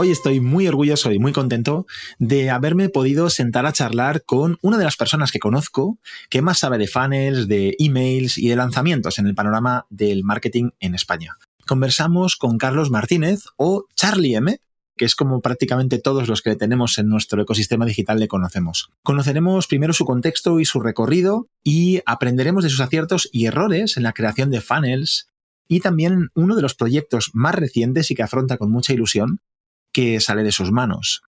Hoy estoy muy orgulloso y muy contento de haberme podido sentar a charlar con una de las personas que conozco que más sabe de funnels, de emails y de lanzamientos en el panorama del marketing en España. Conversamos con Carlos Martínez o Charlie M, que es como prácticamente todos los que tenemos en nuestro ecosistema digital le conocemos. Conoceremos primero su contexto y su recorrido y aprenderemos de sus aciertos y errores en la creación de funnels y también uno de los proyectos más recientes y que afronta con mucha ilusión, que sale de sus manos.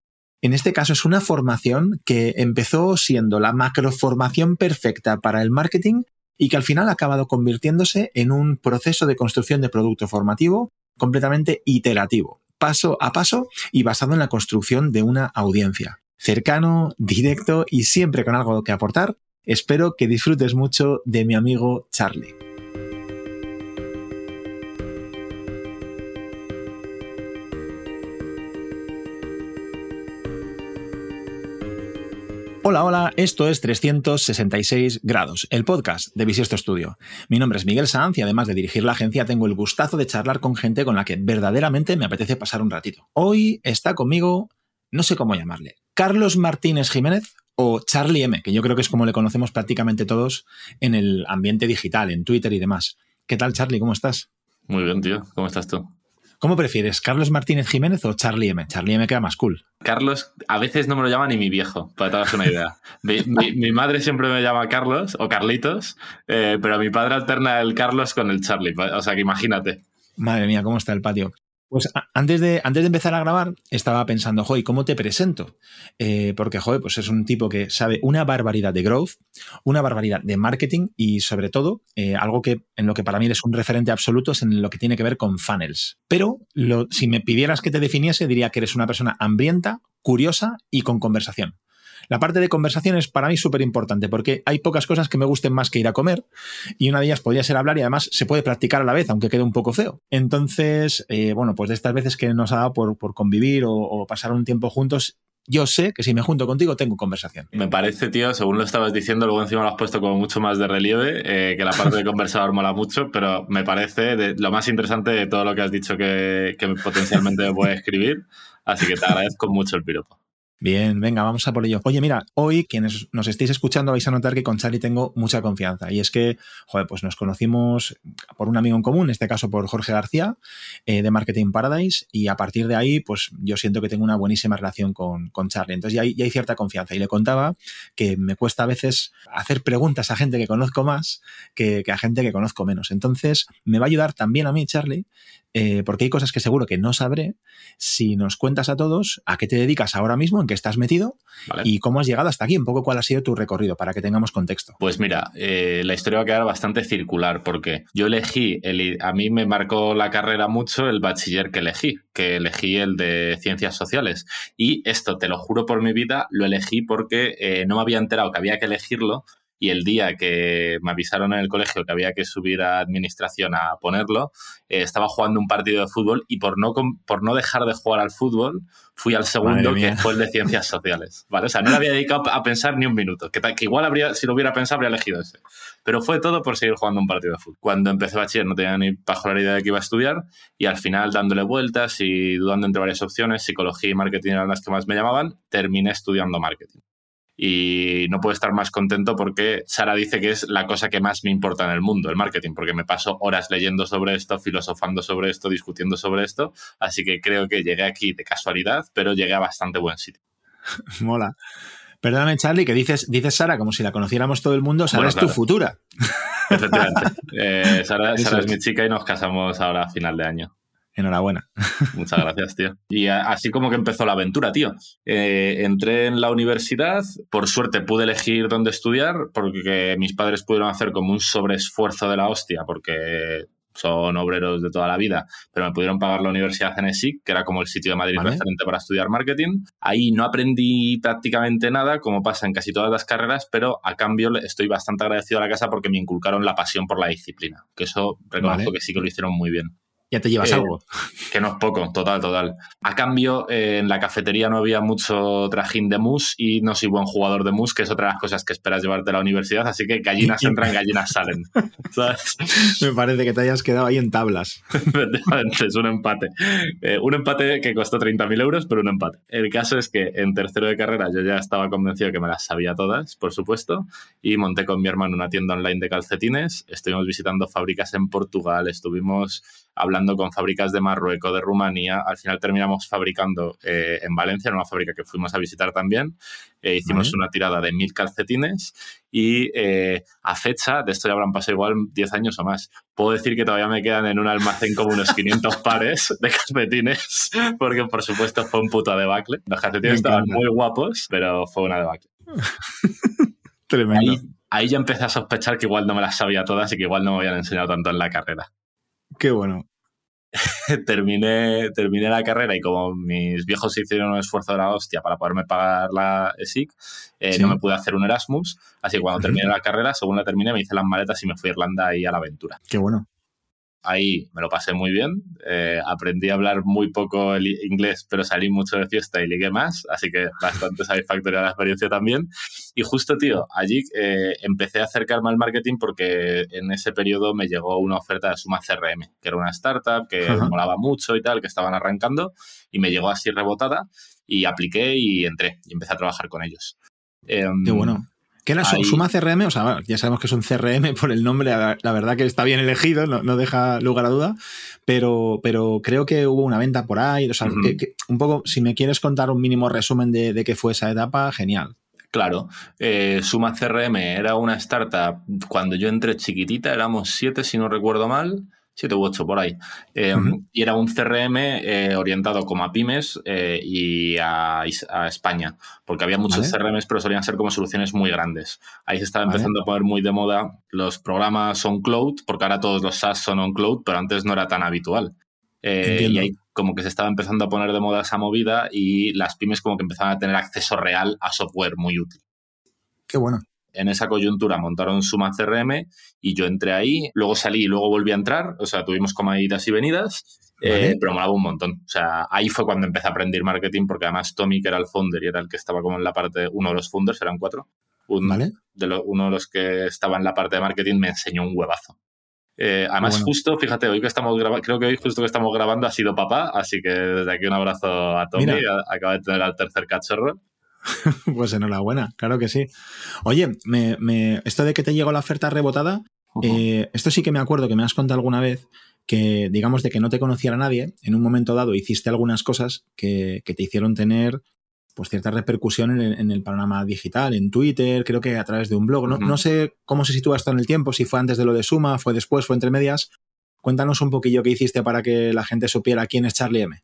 En este caso es una formación que empezó siendo la macroformación perfecta para el marketing y que al final ha acabado convirtiéndose en un proceso de construcción de producto formativo completamente iterativo, paso a paso y basado en la construcción de una audiencia. Cercano, directo y siempre con algo que aportar, espero que disfrutes mucho de mi amigo Charlie. Hola, hola, esto es 366 grados, el podcast de Bisiesto Studio. Mi nombre es Miguel Sanz y además de dirigir la agencia tengo el gustazo de charlar con gente con la que verdaderamente me apetece pasar un ratito. Hoy está conmigo, no sé cómo llamarle, Carlos Martínez Jiménez o Charlie M, que yo creo que es como le conocemos prácticamente todos en el ambiente digital, en Twitter y demás. ¿Qué tal, Charlie? ¿Cómo estás? Muy bien, tío. ¿Cómo estás tú? ¿Cómo prefieres, Carlos Martínez Jiménez o Charlie M? Charlie M queda más cool. Carlos, a veces no me lo llama ni mi viejo, para que te hagas una idea. Mi, madre siempre me llama Carlos o Carlitos, eh, pero mi padre alterna el Carlos con el Charlie. O sea que imagínate. Madre mía, ¿cómo está el patio? Pues antes de, antes de empezar a grabar, estaba pensando, joder, ¿cómo te presento? Eh, porque, joder, pues es un tipo que sabe una barbaridad de growth, una barbaridad de marketing y, sobre todo, eh, algo que en lo que para mí es un referente absoluto es en lo que tiene que ver con funnels. Pero si me pidieras que te definiese, diría que eres una persona hambrienta, curiosa y con conversación. La parte de conversación es para mí súper importante porque hay pocas cosas que me gusten más que ir a comer y una de ellas podría ser hablar y además se puede practicar a la vez, aunque quede un poco feo. Entonces, eh, bueno, pues de estas veces que nos ha dado por, convivir o, pasar un tiempo juntos, yo sé que si me junto contigo tengo conversación. Me parece, tío, según lo estabas diciendo, luego encima lo has puesto como mucho más de relieve, eh, que la parte de conversador mola mucho, pero me parece de, lo más interesante de todo lo que has dicho que, que potencialmente voy a escribir, así que te agradezco mucho el piropo. Bien, venga, vamos a por ello. Oye, mira, hoy quienes nos estéis escuchando vais a notar que con Charlie tengo mucha confianza. Y es que, joder, pues nos conocimos por un amigo en común, en este caso por Jorge García, eh, de Marketing Paradise, y a partir de ahí, pues yo siento que tengo una buenísima relación con, con Charlie. Entonces ya hay, cierta confianza. Y le contaba que me cuesta a veces hacer preguntas a gente que conozco más que, que a gente que conozco menos. Entonces, me va a ayudar también a mí, Charlie, eh, porque hay cosas que seguro que no sabré si nos cuentas a todos a qué te dedicas ahora mismo, en qué estás metido y cómo has llegado hasta aquí, un poco cuál ha sido tu recorrido para que tengamos contexto. Pues mira, eh, la historia va a quedar bastante circular porque yo elegí, el, a mí me marcó la carrera mucho el bachiller que elegí, que elegí el de ciencias sociales y esto, te lo juro por mi vida, lo elegí porque eh, no me había enterado que había que elegirlo y el día que me avisaron en el colegio que había que subir a administración a ponerlo, eh, estaba jugando un partido de fútbol y por no, por no dejar de jugar al fútbol, fui al segundo, que fue el de ciencias sociales. ¿vale? O sea, no le había dedicado a pensar ni un minuto, que, que igual habría, si lo hubiera pensado, habría elegido ese. Pero fue todo por seguir jugando un partido de fútbol. Cuando empecé bachiller no tenía ni la idea de que iba a estudiar y al final dándole vueltas y dudando entre varias opciones, psicología y marketing eran las que más me llamaban, terminé estudiando marketing y no puedo estar más contento porque Sara dice que es la cosa que más me importa en el mundo, el marketing, porque me paso horas leyendo sobre esto, filosofando sobre esto, discutiendo sobre esto, así que creo que llegué aquí de casualidad, pero llegué a bastante buen sitio. Mola. Perdóname, Charlie, que dices, dices Sara como si la conociéramos todo el mundo, Sara es tu futura. Efectivamente. Eh, Sara, Sara es mi chica y nos casamos ahora a final de año. Enhorabuena. Muchas gracias, tío. Y así como que empezó la aventura, tío. Eh, entré en la universidad, por suerte pude elegir dónde estudiar, porque mis padres pudieron hacer como un sobreesfuerzo de la hostia, porque son obreros de toda la vida, pero me pudieron pagar la Universidad CNSIC, que era como el sitio de Madrid referente para estudiar marketing. Ahí no aprendí prácticamente nada, como pasa en casi todas las carreras, pero a cambio estoy bastante agradecido a la casa porque me inculcaron la pasión por la disciplina, que eso reconozco que sí que lo hicieron muy bien. Ya te llevas Eh, algo. Que no es poco, total, total. A cambio, eh, en la cafetería no había mucho trajín de mousse y no soy buen jugador de mousse, que es otra de las cosas que esperas llevarte a la universidad, así que gallinas entran, gallinas salen. ¿Sabes? Me parece que te hayas quedado ahí en tablas. Es un empate. Eh, un empate que costó 30.000 euros, pero un empate. El caso es que en tercero de carrera yo ya estaba convencido que me las sabía todas, por supuesto, y monté con mi hermano una tienda online de calcetines. Estuvimos visitando fábricas en Portugal, estuvimos hablando con fábricas de Marruecos, de Rumanía. Al final terminamos fabricando eh, en Valencia, en una fábrica que fuimos a visitar también. Eh, hicimos una tirada de mil calcetines y eh, a fecha, de esto ya habrán pasado igual 10 años o más, puedo decir que todavía me quedan en un almacén como unos 500 pares de calcetines, porque por supuesto fue un puto debacle. Los calcetines estaban muy guapos, pero fue una debacle. Tremendo. Ahí, ahí ya empecé a sospechar que igual no me las sabía todas y que igual no me habían enseñado tanto en la carrera. Qué bueno. terminé, terminé la carrera y como mis viejos hicieron un esfuerzo de la hostia para poderme pagar la ESIC, eh, Sí. no me pude hacer un Erasmus. Así que cuando terminé la carrera, según la terminé, me hice las maletas y me fui a Irlanda ahí a la aventura. Qué bueno. Ahí me lo pasé muy bien. eh, aprendí a hablar muy poco el i- inglés, pero salí mucho de fiesta y ligué más. Así que bastante satisfactoria la experiencia también. Y justo, tío, allí eh, empecé a acercarme al marketing porque en ese periodo me llegó una oferta de Suma CRM, que era una startup que Ajá. molaba mucho y tal, que estaban arrancando. Y me llegó así rebotada y apliqué y entré y empecé a trabajar con ellos. Em, Qué bueno. ¿Qué era ahí- Suma CRM? O sea, bueno, ya sabemos que es un CRM por el nombre, la, verdad que está bien elegido, no, no deja lugar a duda, pero, pero creo que hubo una venta por ahí. O sea, Ujú. que- que- un poco, si me quieres contar un mínimo resumen de, de qué fue esa etapa, genial. Claro, eh, Suma CRM era una startup, cuando yo entré chiquitita, éramos siete, si no recuerdo mal, siete u ocho por ahí. Eh. Y era un CRM eh, orientado como a pymes eh, y a, España, porque había muchos Vale. CRMs, pero solían ser como soluciones muy grandes. Ahí se estaba Vale. empezando a poner muy de moda los programas on cloud, porque ahora todos los SaaS son on cloud, pero antes no era tan habitual. Y ahí como que se estaba empezando a poner de moda esa movida y las pymes como que empezaban a tener acceso real a software muy útil. Qué bueno. En esa coyuntura montaron Suma CRM y yo entré ahí, luego salí y luego volví a entrar, o sea, tuvimos como idas y venidas, eh, Vale. pero molaba un montón. O sea, ahí fue cuando empecé a aprender marketing porque además Tommy, que era el founder y era el que estaba como en la parte, uno de los founders, eran cuatro, un- ¿Vale? de lo- uno de los que estaba en la parte de marketing me enseñó un huevazo. Eh, además, Bueno. justo, fíjate, hoy que estamos grabando, creo que hoy justo que estamos grabando ha sido papá, así que desde aquí un abrazo a Tommy, acaba de tener al tercer cachorro. Pues enhorabuena, claro que sí. Oye, me, me- esto de que te llegó la oferta rebotada, eh, esto sí que me acuerdo que me has contado alguna vez que, digamos, de que no te conociera nadie, en un momento dado hiciste algunas cosas que, que te hicieron tener pues cierta repercusión en el, en el panorama digital, en Twitter, creo que a través de un blog. No, no sé cómo se sitúa esto en el tiempo, si fue antes de lo de Suma, fue después, fue entre medias. Cuéntanos un poquillo qué hiciste para que la gente supiera quién es Charlie M.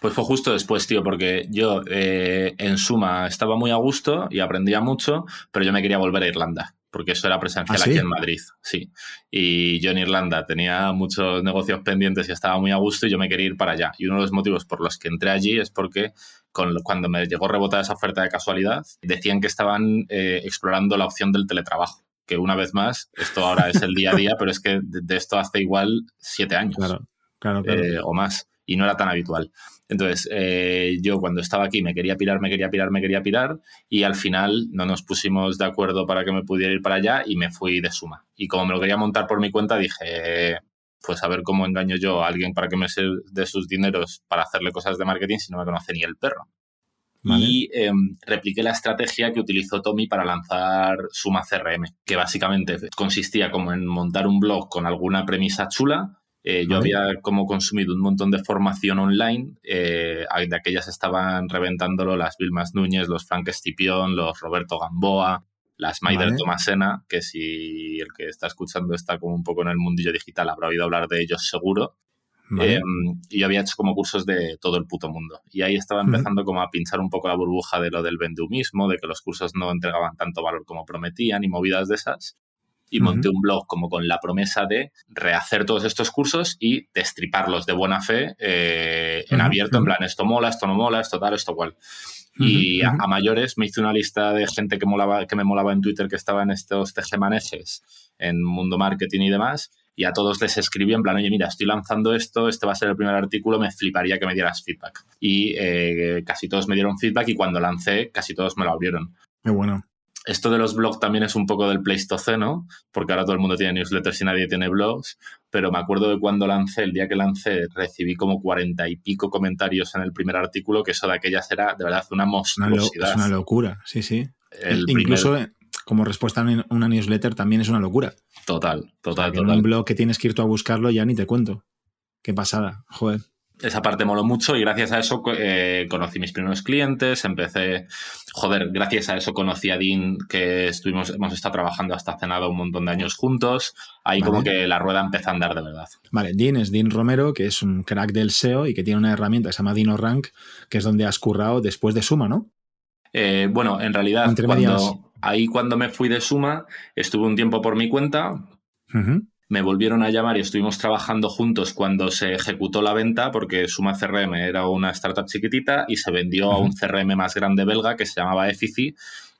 Pues fue justo después, tío, porque yo eh, en suma estaba muy a gusto y aprendía mucho, pero yo me quería volver a Irlanda, porque eso era presencial ¿Ah, sí? aquí en Madrid, sí. Y yo en Irlanda tenía muchos negocios pendientes y estaba muy a gusto y yo me quería ir para allá. Y uno de los motivos por los que entré allí es porque con, cuando me llegó rebotada esa oferta de casualidad, decían que estaban eh, explorando la opción del teletrabajo. Que una vez más, esto ahora es el día a día, pero es que de, de esto hace igual siete años Claro, claro, claro. eh, o más, y no era tan habitual. Entonces, eh, yo cuando estaba aquí me quería pirar, me quería pirar, me quería pirar, y al final no nos pusimos de acuerdo para que me pudiera ir para allá y me fui de suma. Y como me lo quería montar por mi cuenta, dije, pues a ver cómo engaño yo a alguien para que me de sus dineros para hacerle cosas de marketing si no me conoce ni el perro. Vale. Y eh, repliqué la estrategia que utilizó Tommy para lanzar Suma CRM, que básicamente consistía como en montar un blog con alguna premisa chula. Eh, yo había como consumido un montón de formación online, eh, de aquellas estaban reventándolo las Vilmas Núñez, los Frank Estipión, los Roberto Gamboa, las Maider Vale. Tomasena, que si el que está escuchando está como un poco en el mundillo digital habrá oído hablar de ellos seguro. Vale. Eh, y yo había hecho como cursos de todo el puto mundo. Y ahí estaba empezando como a pinchar un poco la burbuja de lo del vendumismo, de que los cursos no entregaban tanto valor como prometían y movidas de esas. Y monté un blog como con la promesa de rehacer todos estos cursos y destriparlos de buena fe eh, en abierto, en plan, esto mola, esto no mola, esto tal, esto cual. Y a mayores me hice una lista de gente que, molaba, que me molaba en Twitter que estaba en estos tejemanejes, en mundo marketing y demás, y a todos les escribí en plan, oye, mira, estoy lanzando esto, este va a ser el primer artículo, me fliparía que me dieras feedback. Y eh, casi todos me dieron feedback y cuando lancé, casi todos me lo abrieron. Qué bueno. Esto de los blogs también es un poco del Pleistoceno, porque ahora todo el mundo tiene newsletters y nadie tiene blogs, pero me acuerdo de cuando lancé, el día que lancé, recibí como cuarenta y pico comentarios en el primer artículo, que eso de aquellas era de verdad una monstruosidad. es una locura, sí, sí. Incluso eh, como respuesta a una newsletter también es una locura. Total, total, total. En un blog que tienes que ir tú a buscarlo ya ni te cuento. Qué pasada, joder esa parte moló mucho y gracias a eso eh, conocí mis primeros clientes, empecé, joder, gracias a eso conocí a Dean, que estuvimos, hemos estado trabajando hasta hace nada un montón de años juntos, ahí como que la rueda empezó a andar de verdad. Vale, Dean es Dean Romero, que es un crack del SEO y que tiene una herramienta que se llama DinoRank, que es donde has currado después de Suma, ¿no? Eh, bueno, en realidad, cuando, ahí cuando me fui de Suma, estuve un tiempo por mi cuenta me volvieron a llamar y estuvimos trabajando juntos cuando se ejecutó la venta, porque Suma CRM era una startup chiquitita y se vendió a un CRM más grande belga que se llamaba Effici,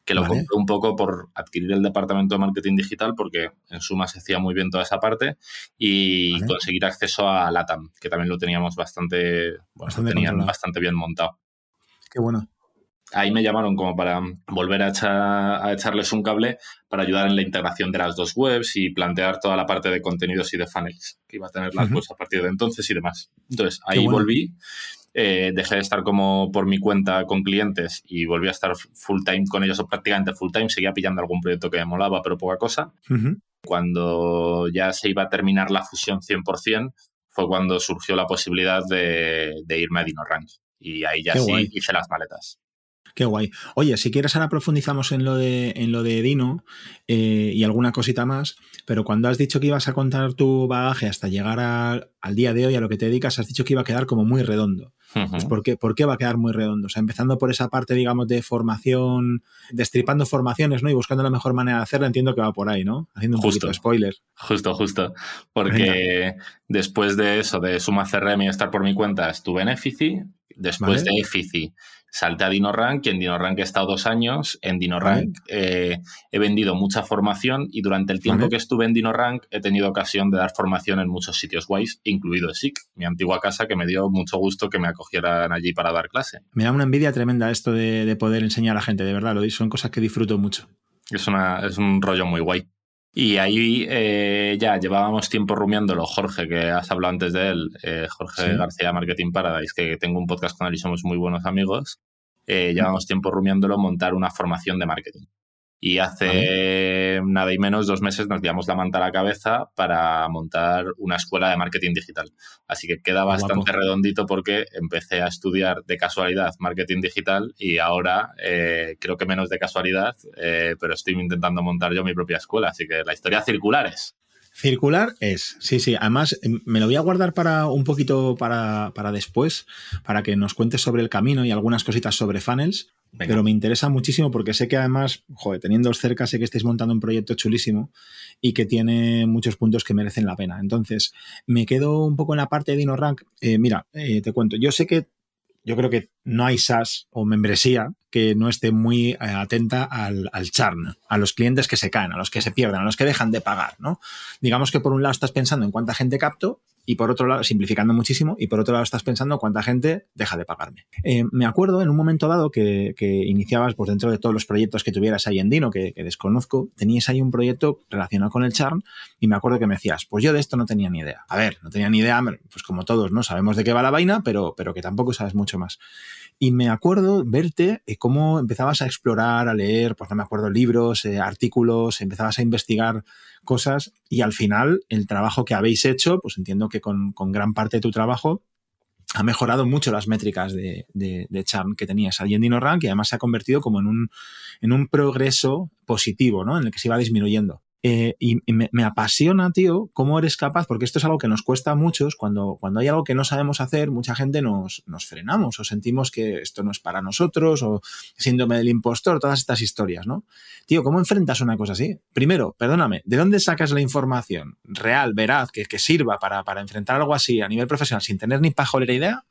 que lo compré un poco por adquirir el departamento de marketing digital, porque en Suma se hacía muy bien toda esa parte, y conseguir acceso a LATAM, que también lo teníamos bastante, bastante, bastante bien montado. Qué bueno ahí me llamaron como para volver a, echarles un cable para ayudar en la integración de las dos webs y plantear toda la parte de contenidos y de funnels que iba a tener las webs a partir de entonces y demás. Entonces, ahí volví, eh, dejé de estar como por mi cuenta con clientes y volví a estar full time con ellos o prácticamente full time, seguía pillando algún proyecto que me molaba, pero poca cosa. Cuando ya se iba a terminar la fusión 100%, fue cuando surgió la posibilidad de, irme a DinoRank. Y ahí ya sí hice las maletas. Qué guay. Oye, si quieres ahora profundizamos en lo de, en lo de Dino eh, y alguna cosita más, pero cuando has dicho que ibas a contar tu bagaje hasta llegar al día de hoy, a lo que te dedicas, has dicho que iba a quedar como muy redondo. Pues, ¿por, qué, ¿por, qué, va a quedar muy redondo? O sea, empezando por esa parte, digamos, de formación, destripando formaciones, ¿no? Y buscando la mejor manera de hacerlo, entiendo que va por ahí, ¿no? Haciendo un poquito de spoiler. Justo, justo. Porque después de eso, de Suma CRM y estar por mi cuenta, estuve en Effici. Después de Effici salté a DinoRank y en DinoRank he estado dos años. En DinoRank eh, he vendido mucha formación y durante el tiempo que estuve en DinoRank he tenido ocasión de dar formación en muchos sitios guays, incluido SIC, mi antigua casa, que me dio mucho gusto que me acogieran allí para dar clase. Me da una envidia tremenda esto de, poder enseñar a la gente, de verdad, lo son cosas que disfruto mucho. Es, una, es un rollo muy guay. Y ahí eh, ya llevábamos tiempo rumiándolo, Jorge, que has hablado antes de él, eh, Jorge García Marketing Paradise, que tengo un podcast con él y somos muy buenos amigos. Eh, llevamos tiempo rumiándolo montar una formación de marketing. Y hace nada y menos dos meses nos dimos la manta a la cabeza para montar una escuela de marketing digital. Así que queda bastante redondito porque empecé a estudiar de casualidad marketing digital y ahora eh, creo que menos de casualidad, eh, pero estoy intentando montar yo mi propia escuela. Así que la historia circular es. Circular es, sí, sí. Además, em, me lo voy a guardar para un poquito para, para después, para que nos cuentes sobre el camino y algunas cositas sobre funnels. Pero me interesa muchísimo porque sé que además, joder, teniéndoos cerca, sé que estáis montando un proyecto chulísimo y que tiene muchos puntos que merecen la pena. Entonces, me quedo un poco en la parte de DinoRank. Eh, mira, eh, te cuento, yo sé que yo creo que no hay SaaS o membresía que no esté muy eh, atenta al, al, churn, a los clientes que se caen, a los que se pierden, a los que dejan de pagar, ¿no? Digamos que por un lado estás pensando en cuánta gente capto y por otro lado, simplificando muchísimo, y por otro lado estás pensando cuánta gente deja de pagarme. Eh, me acuerdo en un momento dado que, iniciabas, pues dentro de todos los proyectos que tuvieras ahí en Dino, que, desconozco, tenías ahí un proyecto relacionado con el charm y me acuerdo que me decías, pues yo de esto no tenía ni idea. A ver, no tenía ni idea, pues como todos, ¿no? Sabemos de qué va la vaina, pero, pero que tampoco sabes mucho más. Y me acuerdo verte eh, cómo empezabas a explorar, a leer, pues no me acuerdo, libros, eh, artículos, empezabas a investigar cosas y al final el trabajo que habéis hecho, pues entiendo que con, gran parte de tu trabajo ha mejorado mucho las métricas de, de, de charm que tenías allí en DinoRank y además se ha convertido como en un, en un progreso positivo, ¿no? En el que se iba disminuyendo. Eh, y, me, apasiona, tío, cómo eres capaz, porque esto es algo que nos cuesta a muchos, cuando, cuando hay algo que no sabemos hacer, mucha gente nos, frenamos o sentimos que esto no es para nosotros o síndrome del impostor, todas estas historias, ¿no? Tío, ¿cómo enfrentas una cosa así? Primero, perdóname, ¿de dónde sacas la información real, veraz, que, que sirva para, para, enfrentar algo así a nivel profesional sin tener ni pajolera idea?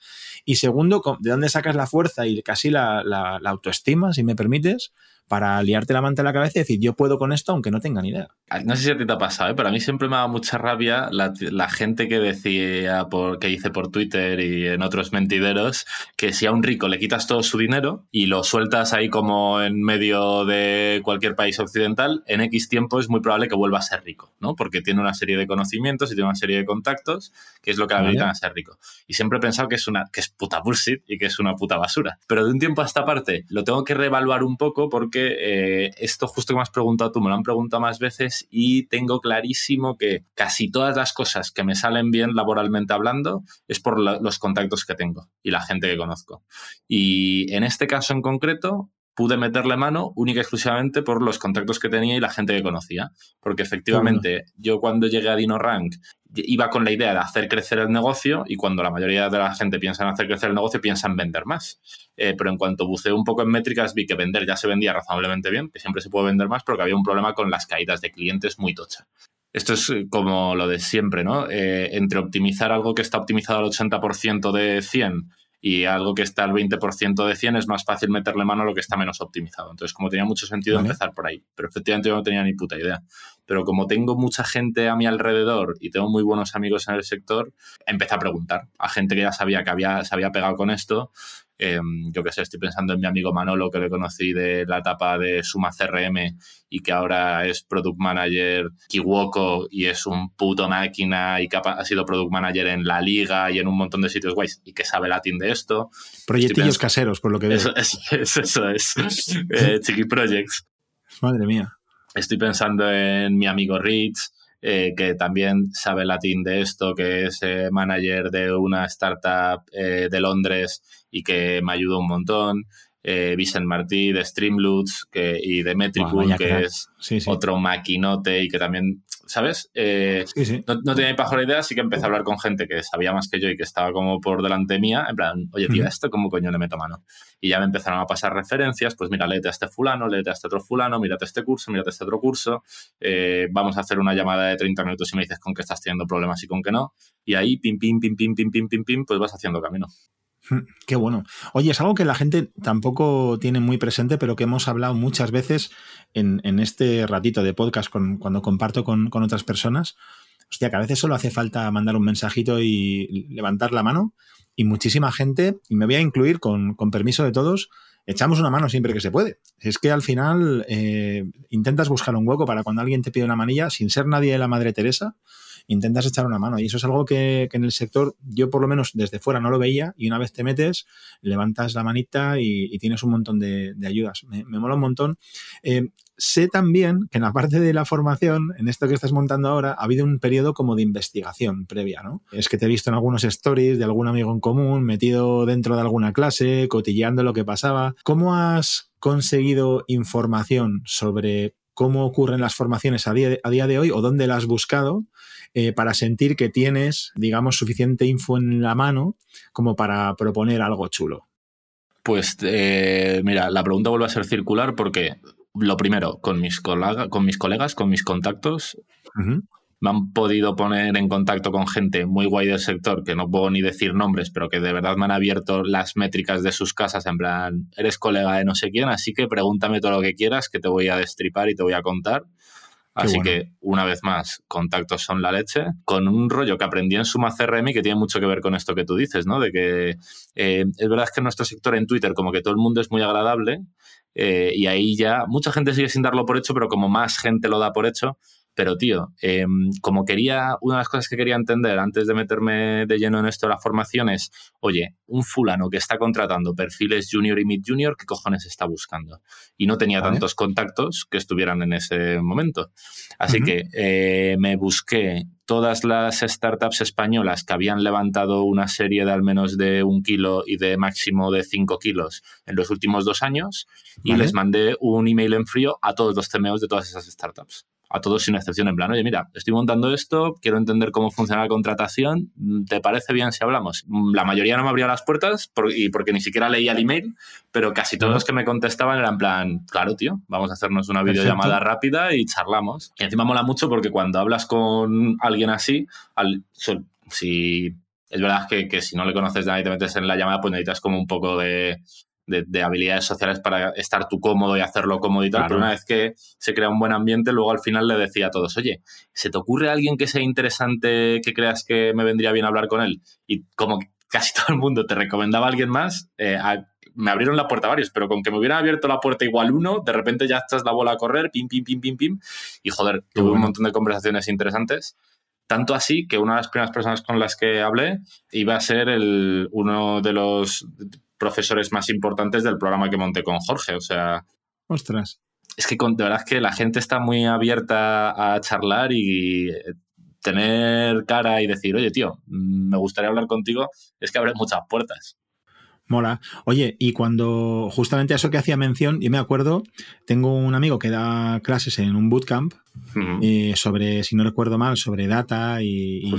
Y segundo, ¿de dónde sacas la fuerza y casi la autoestima, si me permites, para liarte la manta en la cabeza y decir, yo puedo con esto aunque no tenga ni idea. No sé si a ti te ha pasado, ¿eh? pero a mí siempre me da mucha rabia la, gente que decía, por, que dice por Twitter y en otros mentideros, que si a un rico le quitas todo su dinero y lo sueltas ahí como en medio de cualquier país occidental, en X tiempo es muy probable que vuelva a ser rico, ¿no? Porque tiene una serie de conocimientos y tiene una serie de contactos, que es lo que le habilitan a ser rico. Y siempre he pensado que es una que es puta bullshit y que es una puta basura. Pero de un tiempo a esta parte lo tengo que reevaluar un poco porque eh, esto justo que me has preguntado tú, me lo han preguntado más veces y tengo clarísimo que casi todas las cosas que me salen bien laboralmente hablando es por los contactos que tengo y la gente que conozco. Y en este caso en concreto, pude meterle mano única y exclusivamente por los contactos que tenía y la gente que conocía. Porque efectivamente, yo cuando llegué a DinoRank iba con la idea de hacer crecer el negocio y cuando la mayoría de la gente piensa en hacer crecer el negocio, piensa en vender más. Eh, pero en cuanto buceé un poco en métricas, vi que vender ya se vendía razonablemente bien, que siempre se puede vender más, pero que había un problema con las caídas de clientes muy tocha. Esto es eh, como lo de siempre, ¿no? Eh, entre optimizar algo que está optimizado al 80% de 100 y algo que está al 20% de 100 es más fácil meterle mano a lo que está menos optimizado. Entonces, como tenía mucho sentido empezar por ahí, pero efectivamente yo no tenía ni puta idea. Pero como tengo mucha gente a mi alrededor y tengo muy buenos amigos en el sector, empecé a preguntar a gente que ya sabía que había, se había pegado con esto Em, yo qué sé, estoy pensando en mi amigo Manolo, que le conocí de la etapa de Suma CRM y que ahora es Product Manager Kiwoko y es un puto máquina y que ha sido Product Manager en la liga y en un montón de sitios guays y que sabe latín de esto. Proyectillos caseros, por lo que veo. Eso es, eso es. eh, Chiqui Projects. Madre mía. Estoy pensando en mi amigo Rich, eh, que también sabe latín de esto, que es eh, manager de una startup eh, de Londres y que me ayuda un montón. Vicent Martí de Streamloots que, y de Metricool, que es otro maquinote y que también ¿sabes? Eh, no, tenía ni la idea, así que empecé a hablar con gente que sabía más que yo y que estaba como por delante mía, en plan, oye, tío, ¿esto cómo coño le meto mano? Y ya me empezaron a pasar referencias, pues mira, léete a este fulano, léete a este otro fulano, mírate este curso, mírate este otro curso, eh, vamos a hacer una llamada de 30 minutos y me dices con qué estás teniendo problemas y con qué no, y ahí, pim, pim, pim, pim, pim, pim, pim, pim, pues vas haciendo camino. Qué bueno. Oye, es algo que la gente tampoco tiene muy presente, pero que hemos hablado muchas veces en, este ratito de podcast cuando comparto con, otras personas. Hostia, que a veces solo hace falta mandar un mensajito y levantar la mano. Y muchísima gente, y me voy a incluir con, permiso de todos, echamos una mano siempre que se puede. Es que al final eh, intentas buscar un hueco para cuando alguien te pide una manilla, sin ser nadie de la Madre Teresa, intentas echar una mano. Y eso es algo que, en el sector yo por lo menos desde fuera no lo veía y una vez te metes, levantas la manita y, tienes un montón de, ayudas. Me, mola un montón. Eh, sé también que en la parte de la formación, en esto que estás montando ahora, ha habido un periodo como de investigación previa, ¿no? Es que te he visto en algunos stories de algún amigo en común, metido dentro de alguna clase, cotilleando lo que pasaba. ¿Cómo has conseguido información sobre cómo ocurren las formaciones a día, a día de hoy o dónde las has buscado eh, para sentir que tienes, digamos, suficiente info en la mano como para proponer algo chulo? Pues eh, mira, la pregunta vuelve a ser circular porque lo primero, con mis, con mis colegas, con mis contactos, me han podido poner en contacto con gente muy guay del sector, que no puedo ni decir nombres, pero que de verdad me han abierto las métricas de sus casas, en plan, eres colega de no sé quién, así que pregúntame todo lo que quieras, que te voy a destripar y te voy a contar. Así que, una vez más, contactos son la leche, con un rollo que aprendí en Suma CRM y que tiene mucho que ver con esto que tú dices, ¿no? De que eh, es verdad que en nuestro sector en Twitter como que todo el mundo es muy agradable eh, y ahí ya mucha gente sigue sin darlo por hecho, pero como más gente lo da por hecho, pero, tío, em, como quería, una de las cosas que quería entender antes de meterme de lleno en esto de la formación es, oye, un fulano que está contratando perfiles junior y mid junior, ¿qué cojones está buscando? Y no tenía tantos contactos que estuvieran en ese momento. Así que eh, me busqué todas las startups españolas que habían levantado una serie de al menos de un kilo y de máximo de cinco kilos en los últimos dos años y les mandé un email en frío a todos los CMOs de todas esas startups a todos sin excepción, en plan, oye, mira, estoy montando esto, quiero entender cómo funciona la contratación, ¿te parece bien si hablamos? La mayoría no me abría las puertas y porque ni siquiera leía el email, pero casi todos los que me contestaban eran en plan, claro, tío, vamos a hacernos una videollamada rápida y charlamos. Y encima mola mucho porque cuando hablas con alguien así, al, si es verdad que, que, si no le conoces nada y te metes en la llamada, pues necesitas como un poco de de, habilidades sociales para estar tú cómodo y hacerlo cómodo y tal, pero una vez que se crea un buen ambiente, luego al final le decía a todos, oye, ¿se te ocurre alguien que sea interesante que creas que me vendría bien hablar con él? Y como casi todo el mundo te recomendaba a alguien más, eh, me abrieron la puerta varios, pero con que me hubiera abierto la puerta igual uno, de repente ya estás la bola a correr, pim, pim, pim, pim, pim, y joder, tuve un montón de conversaciones interesantes. Tanto así que una de las primeras personas con las que hablé iba a ser el, uno de los profesores más importantes del programa que monté con Jorge. O sea. Ostras. Es que de verdad es que la gente está muy abierta a charlar y eh, tener cara y decir, oye, tío, mm, me gustaría hablar contigo, es que abre muchas puertas. Mola. Oye, y cuando justamente eso que hacía mención, yo me acuerdo, tengo un amigo que da clases en un bootcamp eh, sobre, si no recuerdo mal, sobre data y,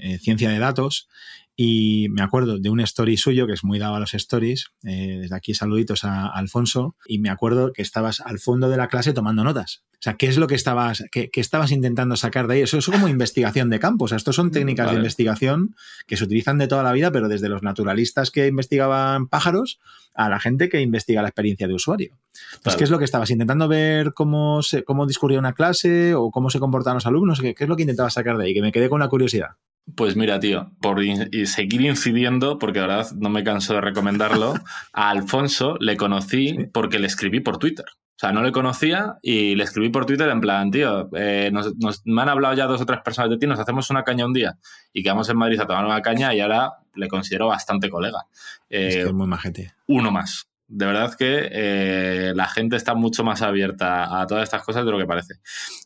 eh, ciencia de datos. Y me acuerdo de un story suyo, que es muy dado a los stories, eh, desde aquí saluditos a, Alfonso, y me acuerdo que estabas al fondo de la clase tomando notas. O sea, ¿qué es lo que estabas, qué, estabas intentando sacar de ahí? Eso es como investigación de campo. O sea, estos son técnicas de investigación que se utilizan de toda la vida, pero desde los naturalistas que investigaban pájaros a la gente que investiga la experiencia de usuario. Entonces, ¿qué es lo que estabas intentando ver cómo, se, cómo discurría una clase o cómo se comportaban los alumnos? ¿Qué, ¿Qué, es lo que intentabas sacar de ahí? Que me quedé con la curiosidad. Pues mira, tío, por seguir incidiendo, porque de verdad no me canso de recomendarlo, a Alfonso le conocí porque le escribí por Twitter. O sea, no le conocía y le escribí por Twitter en plan, tío, eh, nos, me han hablado ya dos o tres personas de ti, nos hacemos una caña un día y quedamos en Madrid a tomar una caña y ahora le considero bastante colega. es que es muy majete. Uno más de verdad que eh, la gente está mucho más abierta a todas estas cosas de lo que parece.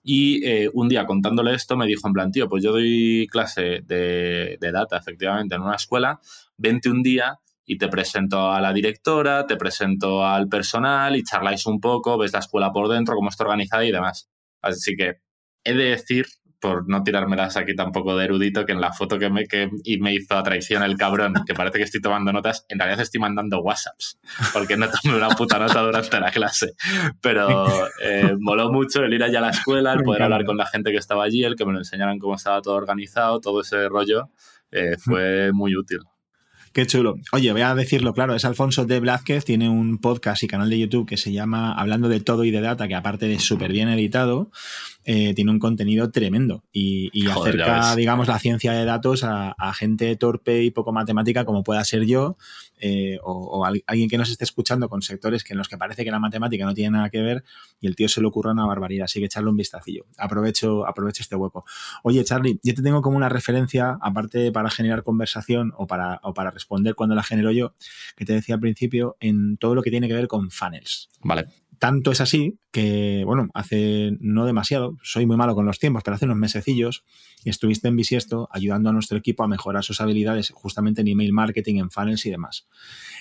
Y eh, un día contándole esto me dijo en plan, tío, pues yo doy clase de, data efectivamente en una escuela, vente un día y te presento a la directora, te presento al personal y charláis un poco, ves la escuela por dentro, cómo está organizada y demás. Así que he de decir por no tirármelas aquí tampoco de erudito, que en la foto que me, que, y me hizo a traición el cabrón, que parece que estoy tomando notas, en realidad estoy mandando WhatsApps, porque no tomé una puta nota durante la clase. Pero eh, moló mucho el ir allá a la escuela, el poder hablar con la gente que estaba allí, el que me lo enseñaran cómo estaba todo organizado, todo ese rollo, eh, fue muy útil. Qué chulo. Oye, voy a decirlo claro, es Alfonso de Blázquez, tiene un podcast y canal de YouTube que se llama Hablando de todo y de data, que aparte de súper bien editado, eh, tiene un contenido tremendo y, acerca, digamos, la ciencia de datos a, gente torpe y poco matemática como pueda ser yo eh, o, alguien que nos esté escuchando con sectores que en los que parece que la matemática no tiene nada que ver y el tío se le ocurre una barbaridad, así que echarle un vistacillo. Aprovecho, aprovecho este hueco. Oye, Charlie, yo te tengo como una referencia, aparte para generar conversación o para, o para responder cuando la genero yo, que te decía al principio, en todo lo que tiene que ver con funnels. Vale. Tanto es así que, bueno, hace no demasiado, soy muy malo con los tiempos, pero hace unos mesecillos estuviste en Bisiesto ayudando a nuestro equipo a mejorar sus habilidades justamente en email marketing, en funnels y demás.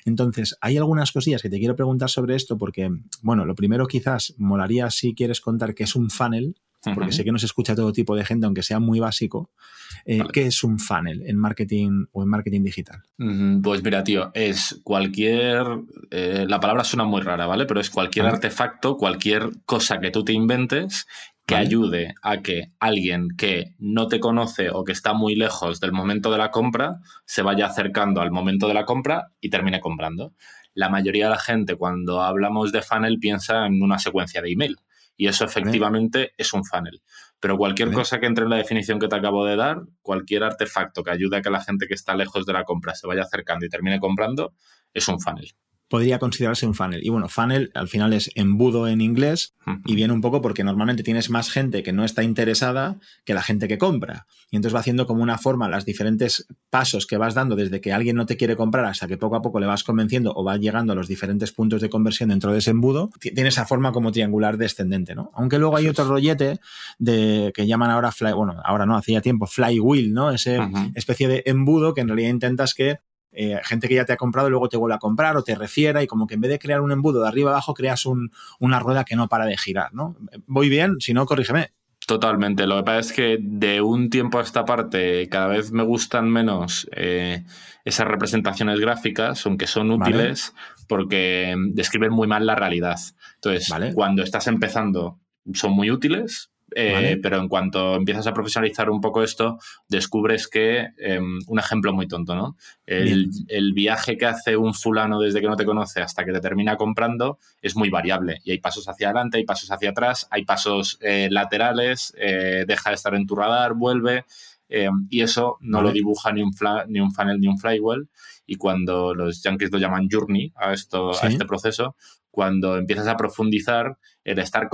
Entonces, hay algunas cosillas que te quiero preguntar sobre esto porque, bueno, lo primero quizás molaría si quieres contar qué es un funnel, porque sé que nos escucha todo tipo de gente, aunque sea muy básico. Eh, ¿Qué es un funnel en marketing o en marketing digital? Pues mira, tío, es cualquier. Eh, la palabra suena muy rara, ¿vale? Pero es cualquier artefacto, cualquier cosa que tú te inventes que ayude a que alguien que no te conoce o que está muy lejos del momento de la compra se vaya acercando al momento de la compra y termine comprando. La mayoría de la gente cuando hablamos de funnel piensa en una secuencia de email y eso efectivamente es un funnel. Pero cualquier cosa que entre en la definición que te acabo de dar, cualquier artefacto que ayude a que la gente que está lejos de la compra se vaya acercando y termine comprando, es un funnel podría considerarse un funnel. Y bueno, funnel al final es embudo en inglés y viene un poco porque normalmente tienes más gente que no está interesada que la gente que compra. Y entonces va haciendo como una forma los diferentes pasos que vas dando desde que alguien no te quiere comprar hasta que poco a poco le vas convenciendo o va llegando a los diferentes puntos de conversión dentro de ese embudo. Tiene esa forma como triangular descendente, ¿no? Aunque luego hay otro rollete de que llaman ahora fly, bueno, ahora no, hacía tiempo, flywheel, ¿no? Ese especie de embudo que en realidad intentas que eh, gente que ya te ha comprado y luego te vuelve a comprar o te refiera y como que en vez de crear un embudo de arriba abajo creas una rueda que no para de girar, ¿no? ¿Voy bien? Si no, corrígeme. Totalmente. Lo que pasa es que de un tiempo a esta parte cada vez me gustan menos eh, esas representaciones gráficas, aunque son útiles, porque describen muy mal la realidad. Entonces, cuando estás empezando, son muy útiles, Eh, pero en cuanto empiezas a profesionalizar un poco esto, descubres que, em, un ejemplo muy tonto, ¿no? El, viaje que hace un fulano desde que no te conoce hasta que te termina comprando es muy variable. Y hay pasos hacia adelante, hay pasos hacia atrás, hay pasos eh, laterales, eh, deja de estar en tu radar, vuelve. Y eso no lo dibuja ni un, ni un funnel ni un flywheel. Y cuando los yankees lo llaman journey a, esto, a este proceso, cuando empiezas a profundizar, el estar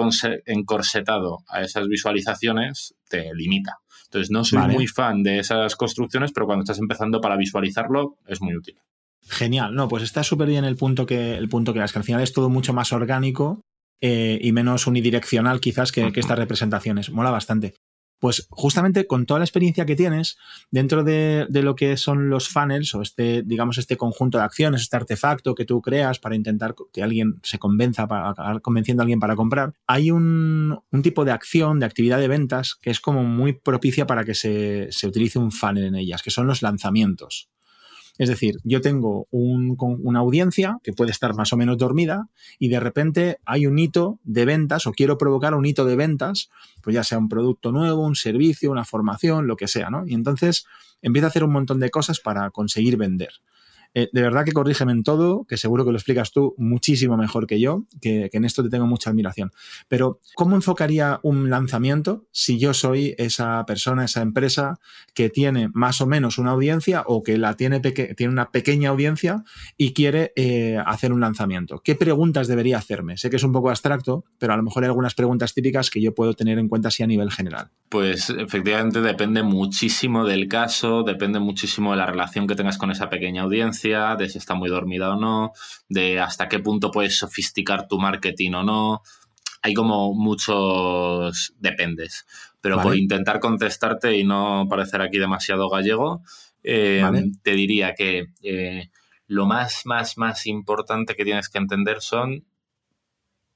encorsetado a esas visualizaciones te limita. Entonces, no soy muy fan de esas construcciones, pero cuando estás empezando para visualizarlo, es muy útil. Genial, no, pues está súper bien el punto que el punto que das, que al final es todo mucho más orgánico eh, y menos unidireccional quizás que, que, estas representaciones. Mola bastante. Pues justamente con toda la experiencia que tienes dentro de, lo que son los funnels o este, digamos, este conjunto de acciones, este artefacto que tú creas para intentar que alguien se convenza, para acabar convenciendo a alguien para comprar, hay un, tipo de acción, de actividad de ventas que es como muy propicia para que se, se utilice un funnel en ellas, que son los lanzamientos. Es decir, yo tengo una audiencia que puede estar más o menos dormida y de repente hay un hito de ventas o quiero provocar un hito de ventas, pues ya sea un producto nuevo, un servicio, una formación, lo que sea, ¿no? Y entonces empiezo a hacer un montón de cosas para conseguir vender. Eh, de verdad que corrígeme en todo, que seguro que lo explicas tú muchísimo mejor que yo, que, en esto te tengo mucha admiración. Pero, ¿cómo enfocaría un lanzamiento si yo soy esa persona, esa empresa que tiene más o menos una audiencia o que la tiene, tiene una pequeña audiencia y quiere eh, hacer un lanzamiento? ¿Qué preguntas debería hacerme? Sé que es un poco abstracto, pero a lo mejor hay algunas preguntas típicas que yo puedo tener en cuenta así a nivel general. Pues efectivamente depende muchísimo del caso, depende muchísimo de la relación que tengas con esa pequeña audiencia de si está muy dormida o no, de hasta qué punto puedes sofisticar tu marketing o no. Hay como muchos dependes. Pero por intentar contestarte y no parecer aquí demasiado gallego, eh, te diría que eh, lo más, más, más importante que tienes que entender son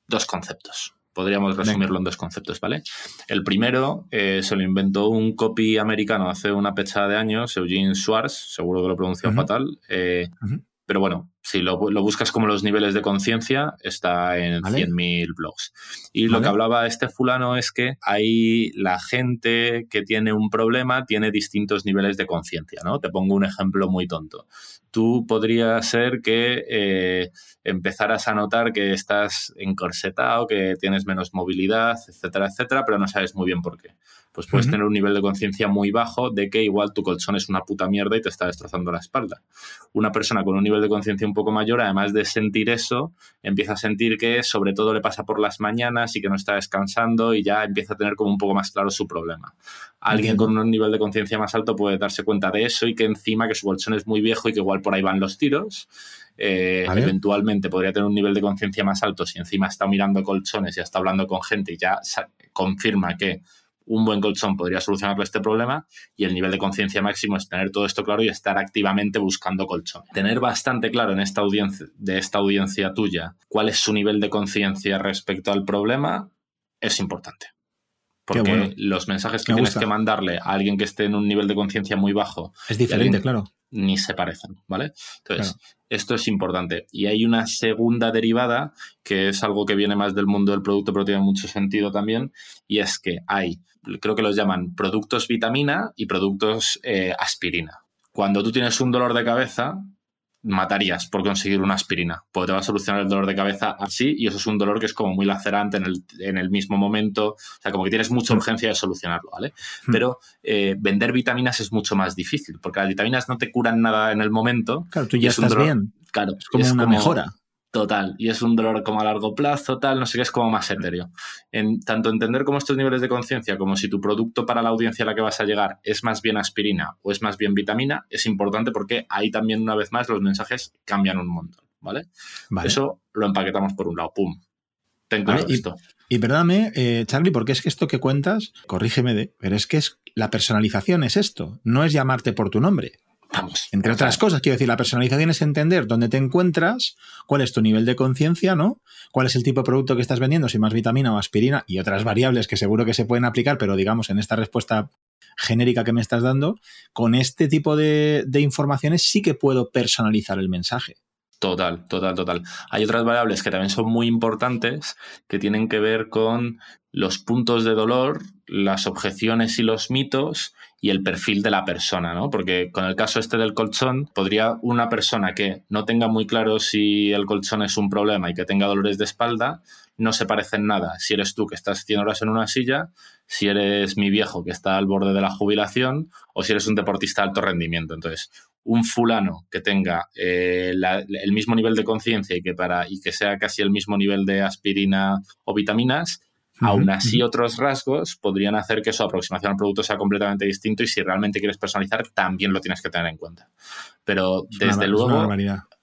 dos conceptos. Podríamos resumirlo en dos conceptos, ¿vale? El primero eh, se lo inventó un copy americano hace una pecha de años, Eugene Schwartz, seguro que lo pronunció fatal. Eh, pero bueno, si lo, buscas como los niveles de conciencia, está en 100.000 blogs. Y lo que hablaba este fulano es que hay la gente que tiene un problema, tiene distintos niveles de conciencia, ¿no? Te pongo un ejemplo muy tonto tú podría ser que eh, empezaras a notar que estás encorsetado, que tienes menos movilidad, etcétera, etcétera, pero no sabes muy bien por qué. Pues puedes tener un nivel de conciencia muy bajo de que igual tu colchón es una puta mierda y te está destrozando la espalda. Una persona con un nivel de conciencia un poco mayor, además de sentir eso, empieza a sentir que sobre todo le pasa por las mañanas y que no está descansando y ya empieza a tener como un poco más claro su problema. Alguien con un nivel de conciencia más alto puede darse cuenta de eso y que encima que su colchón es muy viejo y que igual por ahí van los tiros. Eh, eventualmente podría tener un nivel de conciencia más alto si encima está mirando colchones y está hablando con gente y ya confirma que un buen colchón podría solucionarle este problema y el nivel de conciencia máximo es tener todo esto claro y estar activamente buscando colchón. Tener bastante claro en esta audiencia, de esta audiencia tuya cuál es su nivel de conciencia respecto al problema es importante. Porque los mensajes que tienes que mandarle a alguien que esté en un nivel de conciencia muy bajo es diferente, claro. Ni se parecen, ¿vale? Entonces, esto es importante. Y hay una segunda derivada, que es algo que viene más del mundo del producto, pero tiene mucho sentido también, y es que hay, creo que los llaman productos vitamina y productos eh, aspirina. Cuando tú tienes un dolor de cabeza, matarías por conseguir una aspirina, porque te va a solucionar el dolor de cabeza así y eso es un dolor que es como muy lacerante en el, en el mismo momento, o sea, como que tienes mucha mm. urgencia de solucionarlo, ¿vale? Mm. Pero eh, vender vitaminas es mucho más difícil, porque las vitaminas no te curan nada en el momento. Claro, tú ya estás bien. Claro, es como una mejora. Total, y es un dolor como a largo plazo, tal, no sé qué, es como más etéreo. En, tanto entender como estos niveles de conciencia, como si tu producto para la audiencia a la que vas a llegar es más bien aspirina o es más bien vitamina, es importante porque ahí también, una vez más, los mensajes cambian un montón, ¿vale? Eso lo empaquetamos por un lado, pum. Tengo esto. Y, perdóname, eh, Charlie, porque es que esto que cuentas, corrígeme, de, pero es que es la personalización es esto, no es llamarte por tu nombre. Entre otras cosas, quiero decir, la personalización es entender dónde te encuentras, cuál es tu nivel de conciencia, ¿no? Cuál es el tipo de producto que estás vendiendo, si más vitamina o aspirina y otras variables que seguro que se pueden aplicar, pero digamos en esta respuesta genérica que me estás dando, con este tipo de, de informaciones sí que puedo personalizar el mensaje. Total, total, total. Hay otras variables que también son muy importantes que tienen que ver con los puntos de dolor, las objeciones y los mitos y el perfil de la persona, ¿no? Porque con el caso este del colchón, podría una persona que no tenga muy claro si el colchón es un problema y que tenga dolores de espalda, no se parece en nada. Si eres tú que estás 100 horas en una silla, si eres mi viejo que está al borde de la jubilación o si eres un deportista de alto rendimiento. Entonces, un fulano que tenga eh, el mismo nivel de conciencia y que para y que sea casi el mismo nivel de aspirina o vitaminas Aún así, otros rasgos podrían hacer que su aproximación al producto sea completamente distinto y si realmente quieres personalizar, también lo tienes que tener en cuenta. Pero desde luego,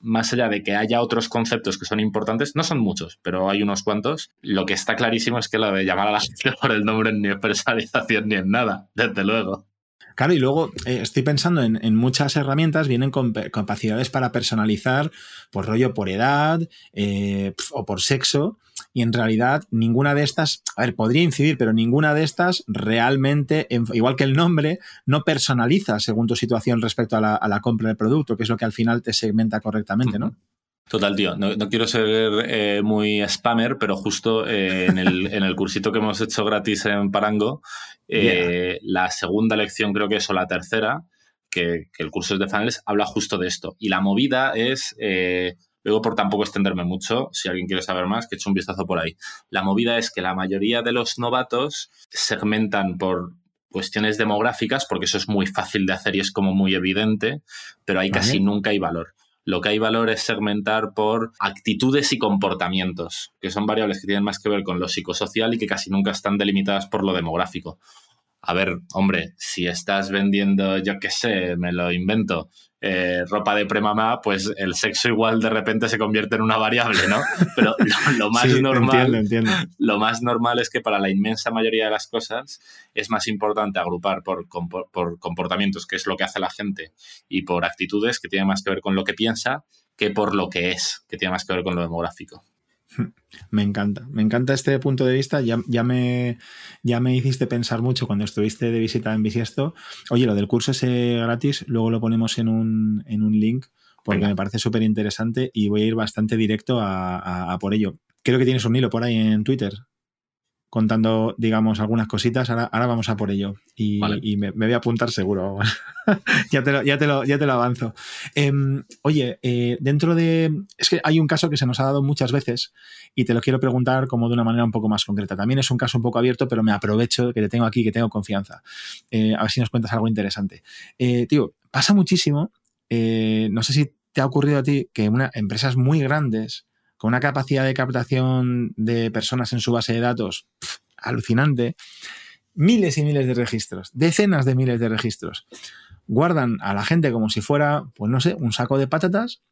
más allá de que haya otros conceptos que son importantes, no son muchos, pero hay unos cuantos, lo que está clarísimo es que lo de llamar a la gente por el nombre ni es personalización ni en nada, desde luego. Claro, y luego eh, estoy pensando en, muchas herramientas, vienen con capacidades para personalizar por rollo por edad eh, o por sexo, y en realidad ninguna de estas, a ver, podría incidir, pero ninguna de estas realmente, igual que el nombre, no personaliza según tu situación respecto a la, a la compra del producto, que es lo que al final te segmenta correctamente, ¿no? Total, tío. No, quiero ser eh, muy spammer, pero justo eh, en, el, en, el, cursito que hemos hecho gratis en Parango, eh, la segunda lección creo que es o la tercera, que, el curso es de funnels, habla justo de esto. Y la movida es, luego por tampoco extenderme mucho, si alguien quiere saber más, que eche un vistazo por ahí. La movida es que la mayoría de los novatos segmentan por cuestiones demográficas, porque eso es muy fácil de hacer y es como muy evidente, pero ahí casi nunca hay valor. Lo que hay valor es segmentar por actitudes y comportamientos, que son variables que tienen más que ver con lo psicosocial y que casi nunca están delimitadas por lo demográfico. A ver, hombre, si estás vendiendo, yo qué sé, me lo invento, eh, ropa de premamá, pues el sexo igual de repente se convierte en una variable, ¿no? Pero lo, más normal, lo más normal es que para la inmensa mayoría de las cosas es más importante agrupar por, por comportamientos, que es lo que hace la gente, y por actitudes que tienen más que ver con lo que piensa, que por lo que es, que tiene más que ver con lo demográfico. Me encanta, me encanta este punto de vista. Ya, ya, me, ya me hiciste pensar mucho cuando estuviste de visita en Bisiesto. Oye, lo del curso ese gratis, luego lo ponemos en un, en un link porque me parece súper interesante y voy a ir bastante directo a, por ello. Creo que tienes un hilo por ahí en Twitter contando, digamos, algunas cositas. Ahora, vamos a por ello. Y, me, voy a apuntar seguro. ya, te lo, ya, te lo, ya te lo avanzo. Em, oye, eh, dentro de. Es que hay un caso que se nos ha dado muchas veces y te lo quiero preguntar como de una manera un poco más concreta. También es un caso un poco abierto, pero me aprovecho que te tengo aquí, que tengo confianza. Eh, a ver si nos cuentas algo interesante. Eh, tío, pasa muchísimo. no sé si te ha ocurrido a ti que una, empresas muy grandes con una capacidad de captación de personas en su base de datos alucinante, miles y miles de registros, decenas de miles de registros. Guardan a la gente como si fuera, pues no sé, un saco de patatas,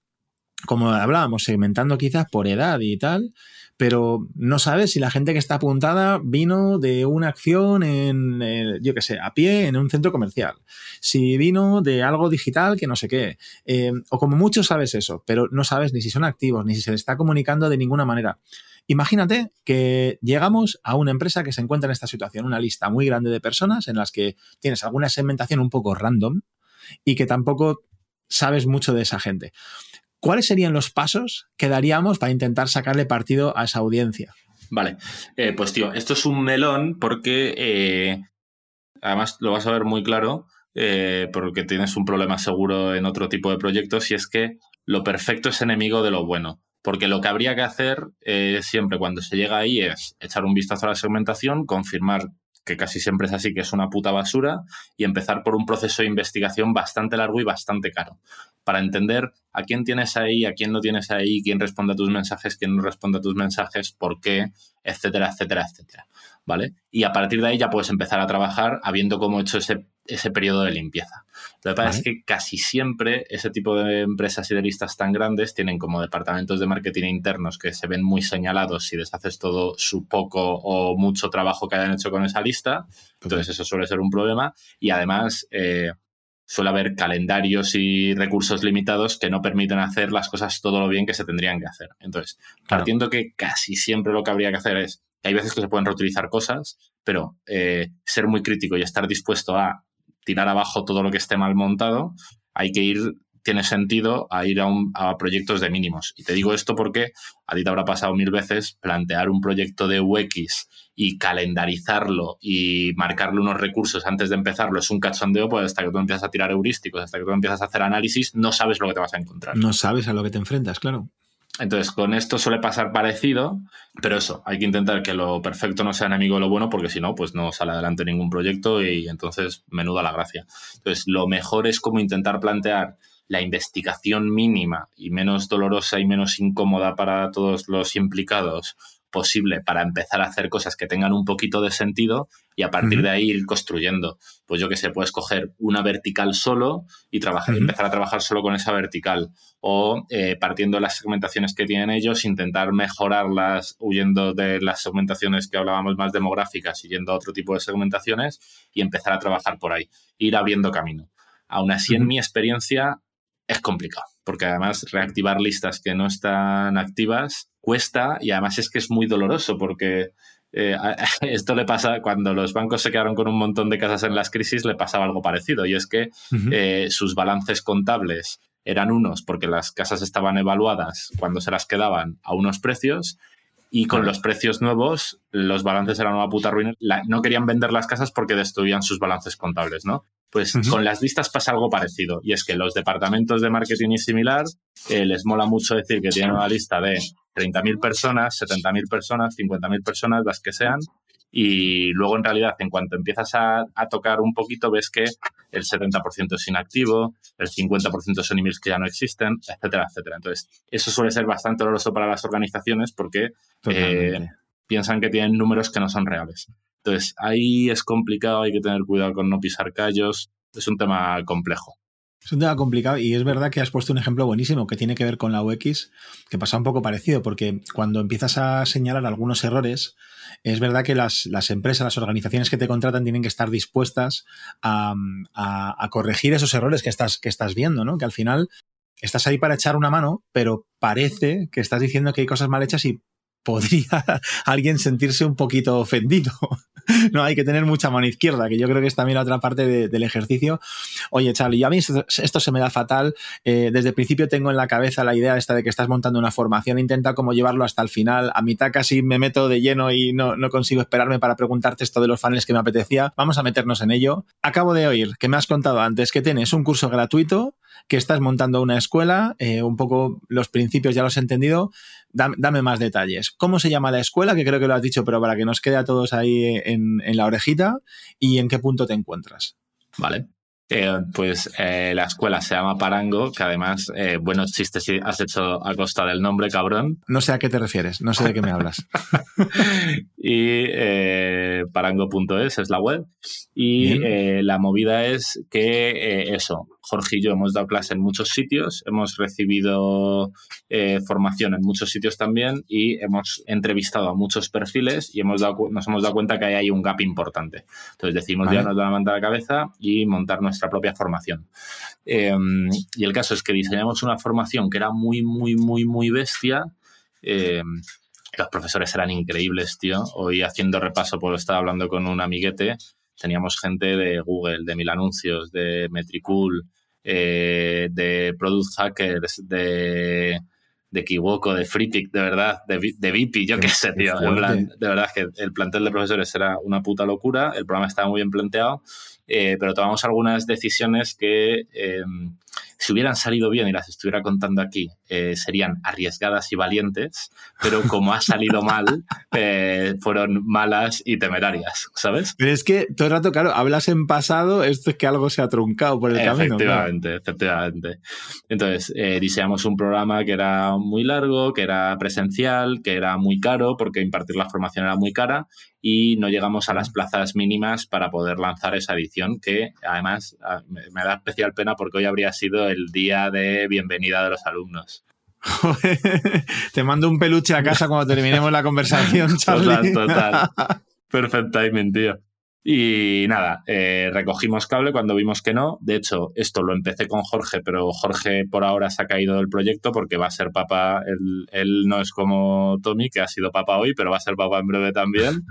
como hablábamos, segmentando quizás por edad y tal, pero no sabes si la gente que está apuntada vino de una acción en, eh, yo qué sé, a pie en un centro comercial, si vino de algo digital que no sé qué, eh, o como mucho sabes eso, pero no sabes ni si son activos, ni si se le está comunicando de ninguna manera. Imagínate que llegamos a una empresa que se encuentra en esta situación, una lista muy grande de personas en las que tienes alguna segmentación un poco random y que tampoco sabes mucho de esa gente. ¿Cuáles serían los pasos que daríamos para intentar sacarle partido a esa audiencia? Vale, eh, pues tío, esto es un melón porque eh, además lo vas a ver muy claro eh, porque tienes un problema seguro en otro tipo de proyectos y es que lo perfecto es enemigo de lo bueno. Porque lo que habría que hacer siempre cuando se llega ahí es echar un vistazo a la segmentación, confirmar que casi siempre es así, que es una puta basura, y empezar por un proceso de investigación bastante largo y bastante caro, para entender a quién tienes ahí, a quién no tienes ahí, quién responde a tus mensajes, quién no responde a tus mensajes, por qué, etcétera, etcétera, etcétera. ¿Vale? Y a partir de ahí ya puedes empezar a trabajar habiendo como hecho ese ese periodo de limpieza. Lo que pasa es que casi siempre ese tipo de empresas y de listas tan grandes tienen como departamentos de marketing internos que se ven muy señalados si deshaces todo su poco o mucho trabajo que hayan hecho con esa lista. Entonces eso suele ser un problema. Y además eh, suele haber calendarios y recursos limitados que no permiten hacer las cosas todo lo bien que se tendrían que hacer. Entonces, partiendo que casi siempre lo que habría que hacer es hay veces que se pueden reutilizar cosas, pero eh, ser muy crítico y estar dispuesto a tirar abajo todo lo que esté mal montado, hay que ir tiene sentido a ir a, a, proyectos de mínimos. Y te digo esto porque a ti te habrá pasado mil veces plantear un proyecto de UX y calendarizarlo y marcarle unos recursos antes de empezarlo es un cachondeo, pues hasta que tú empiezas a tirar heurísticos, hasta que tú empiezas a hacer análisis, no sabes lo que te vas a encontrar. No sabes a lo que te enfrentas, claro. Entonces, con esto suele pasar parecido, pero eso, hay que intentar que lo perfecto no sea enemigo de lo bueno, porque si no, pues no sale adelante ningún proyecto y entonces menuda la gracia. Entonces, lo mejor es como intentar plantear la investigación mínima y menos dolorosa y menos incómoda para todos los implicados posible para empezar a hacer cosas que tengan un poquito de sentido y a partir de ahí ir construyendo. Pues yo que sé, puedes coger una vertical solo y trabajar, empezar a trabajar solo con esa vertical. O eh, partiendo de las segmentaciones que tienen ellos, intentar mejorarlas huyendo de las segmentaciones que hablábamos más demográficas y yendo a otro tipo de segmentaciones y empezar a trabajar por ahí, ir abriendo camino. Aún así, en mi experiencia, es complicado, porque además reactivar listas que no están activas cuesta y además es que es muy doloroso porque eh, esto le pasa cuando los bancos se quedaron con un montón de casas en las crisis, le pasaba algo parecido y es que eh, sus balances contables eran unos porque las casas estaban evaluadas cuando se las quedaban a unos precios y con los precios nuevos los balances eran una puta ruina. no querían vender las casas porque destruían sus balances contables, ¿no? Pues con las listas pasa algo parecido y es que los departamentos de marketing y similar eh, les mola mucho decir que tienen una lista de 30.000 personas, 70.000 personas, 50.000 personas, las que sean, y luego en realidad en cuanto empiezas a, tocar un poquito ves que el 70% es inactivo, el 50% son emails que ya no existen, etcétera, etcétera. Entonces, eso suele ser bastante doloroso para las organizaciones porque eh, piensan que tienen números que no son reales. Entonces, ahí es complicado, hay que tener cuidado con no pisar callos, es un tema complejo. Es un tema complicado y es verdad que has puesto un ejemplo buenísimo que tiene que ver con la UX, que pasa un poco parecido, porque cuando empiezas a señalar algunos errores, es verdad que las, empresas, las organizaciones que te contratan tienen que estar dispuestas a, corregir esos errores que estás, que estás viendo, ¿no? Que al final estás ahí para echar una mano, pero parece que estás diciendo que hay cosas mal hechas y podría alguien sentirse un poquito ofendido. no hay que tener mucha mano izquierda, que yo creo que es también la otra parte del ejercicio. Oye, Charlie, a mí esto, se me da fatal. Eh, desde el principio tengo en la cabeza la idea esta de que estás montando una formación, intenta como llevarlo hasta el final. A mitad casi me meto de lleno y no, no consigo esperarme para preguntarte esto de los funnels que me apetecía. Vamos a meternos en ello. Acabo de oír que me has contado antes que tienes un curso gratuito que estás montando una escuela, eh, un poco los principios ya los he entendido, dame, más detalles. ¿Cómo se llama la escuela? Que creo que lo has dicho, pero para que nos quede a todos ahí en, en la orejita, y en qué punto te encuentras. Vale. Eh, pues eh, la escuela se llama Parango, que además, eh, buenos chistes has hecho a costa del nombre, cabrón. No sé a qué te refieres, no sé de qué me hablas. y parango.es es la web. Y la movida es que eso, Jorge y yo hemos dado clase en muchos sitios, hemos recibido formación en muchos sitios también y hemos entrevistado a muchos perfiles y hemos dado, nos hemos dado cuenta que hay ahí un gap importante. Entonces decimos, ya nos van a mandar la cabeza y montar nuestra propia formación. Em, y el caso es que diseñamos una formación que era muy, muy, muy, muy bestia. Em, los profesores eran increíbles, tío. Hoy haciendo repaso, por estaba hablando con un amiguete, teníamos gente de Google, de Mil Anuncios, de Metricool, eh, de Product Hackers, de de Kiwoko, de Freepik, de verdad, de, de Vipi, yo qué sé, tío. de verdad que el plantel de profesores era una puta locura, el programa estaba muy bien planteado eh, pero tomamos algunas decisiones que eh, si hubieran salido bien y las estuviera contando aquí, eh, serían arriesgadas y valientes, pero como ha salido mal, fueron malas y temerarias, ¿sabes? Pero es que todo el rato, claro, hablas en pasado, esto es que algo se ha truncado por el camino. Efectivamente, efectivamente. Entonces, diseñamos un programa que era muy largo, que era presencial, que era muy caro, porque impartir la formación era muy cara, y no llegamos a las plazas mínimas para poder lanzar esa edición, que además me, da especial pena porque hoy habría sido el día de bienvenida de los alumnos. Te mando un peluche a casa cuando terminemos la conversación, Charlie. Total, total. Perfect timing, tío. Y nada, eh, recogimos cable cuando vimos que no. De hecho, esto lo empecé con Jorge, pero Jorge por ahora se ha caído del proyecto porque va a ser papá. Él, no es como Tommy, que ha sido papá hoy, pero va a ser papá en breve también.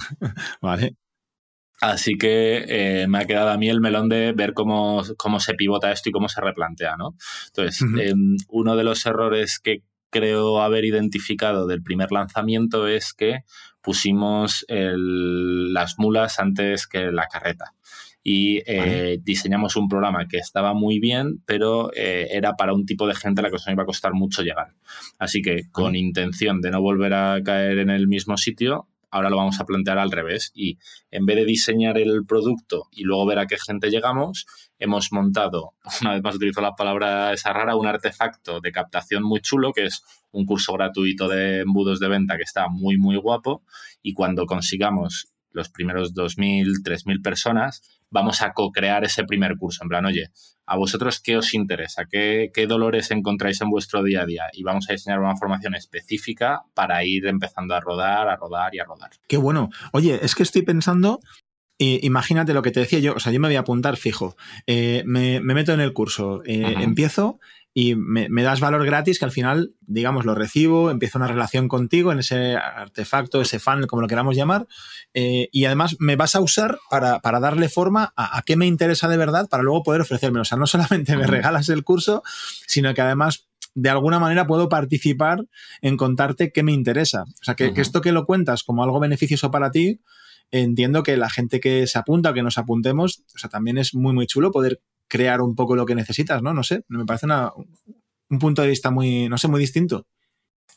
vale. Así que eh, me ha quedado a mí el melón de ver cómo, cómo se pivota esto y cómo se replantea, ¿no? Entonces, em, uno de los errores que creo haber identificado del primer lanzamiento es que pusimos las mulas antes que la carreta y eh, diseñamos un programa que estaba muy bien, pero eh, era para un tipo de gente a la que nos iba a costar mucho llegar. Así que con intención de no volver a caer en el mismo sitio, ahora lo vamos a plantear al revés. Y en vez de diseñar el producto y luego ver a qué gente llegamos, hemos montado, una vez más utilizo la palabra esa rara, un artefacto de captación muy chulo que es un curso gratuito de embudos de venta que está muy muy guapo. Y cuando consigamos los primeros 2.000, 3.000 personas, vamos a co-crear ese primer curso. En plan, oye, ¿a vosotros qué os interesa? ¿Qué, ¿Qué, dolores encontráis en vuestro día a día? Y vamos a diseñar una formación específica para ir empezando a rodar, a rodar y a rodar. Qué bueno. Oye, es que estoy pensando imagínate lo que te decía yo, o sea, yo me voy a apuntar fijo, eh, me, meto en el curso, eh, empiezo y me, das valor gratis que al final, digamos, lo recibo, empiezo una relación contigo en ese artefacto, ese funnel, como lo queramos llamar, eh, y además me vas a usar para, darle forma a, qué me interesa de verdad para luego poder ofrecerme. O sea, no solamente me regalas el curso, sino que además de alguna manera puedo participar en contarte qué me interesa. O sea, que, que esto que lo cuentas como algo beneficioso para ti, entiendo que la gente que se apunta o que nos apuntemos, o sea, también es muy, muy chulo poder crear un poco lo que necesitas, ¿no? No sé, me parece un punto de vista muy, no sé, muy distinto.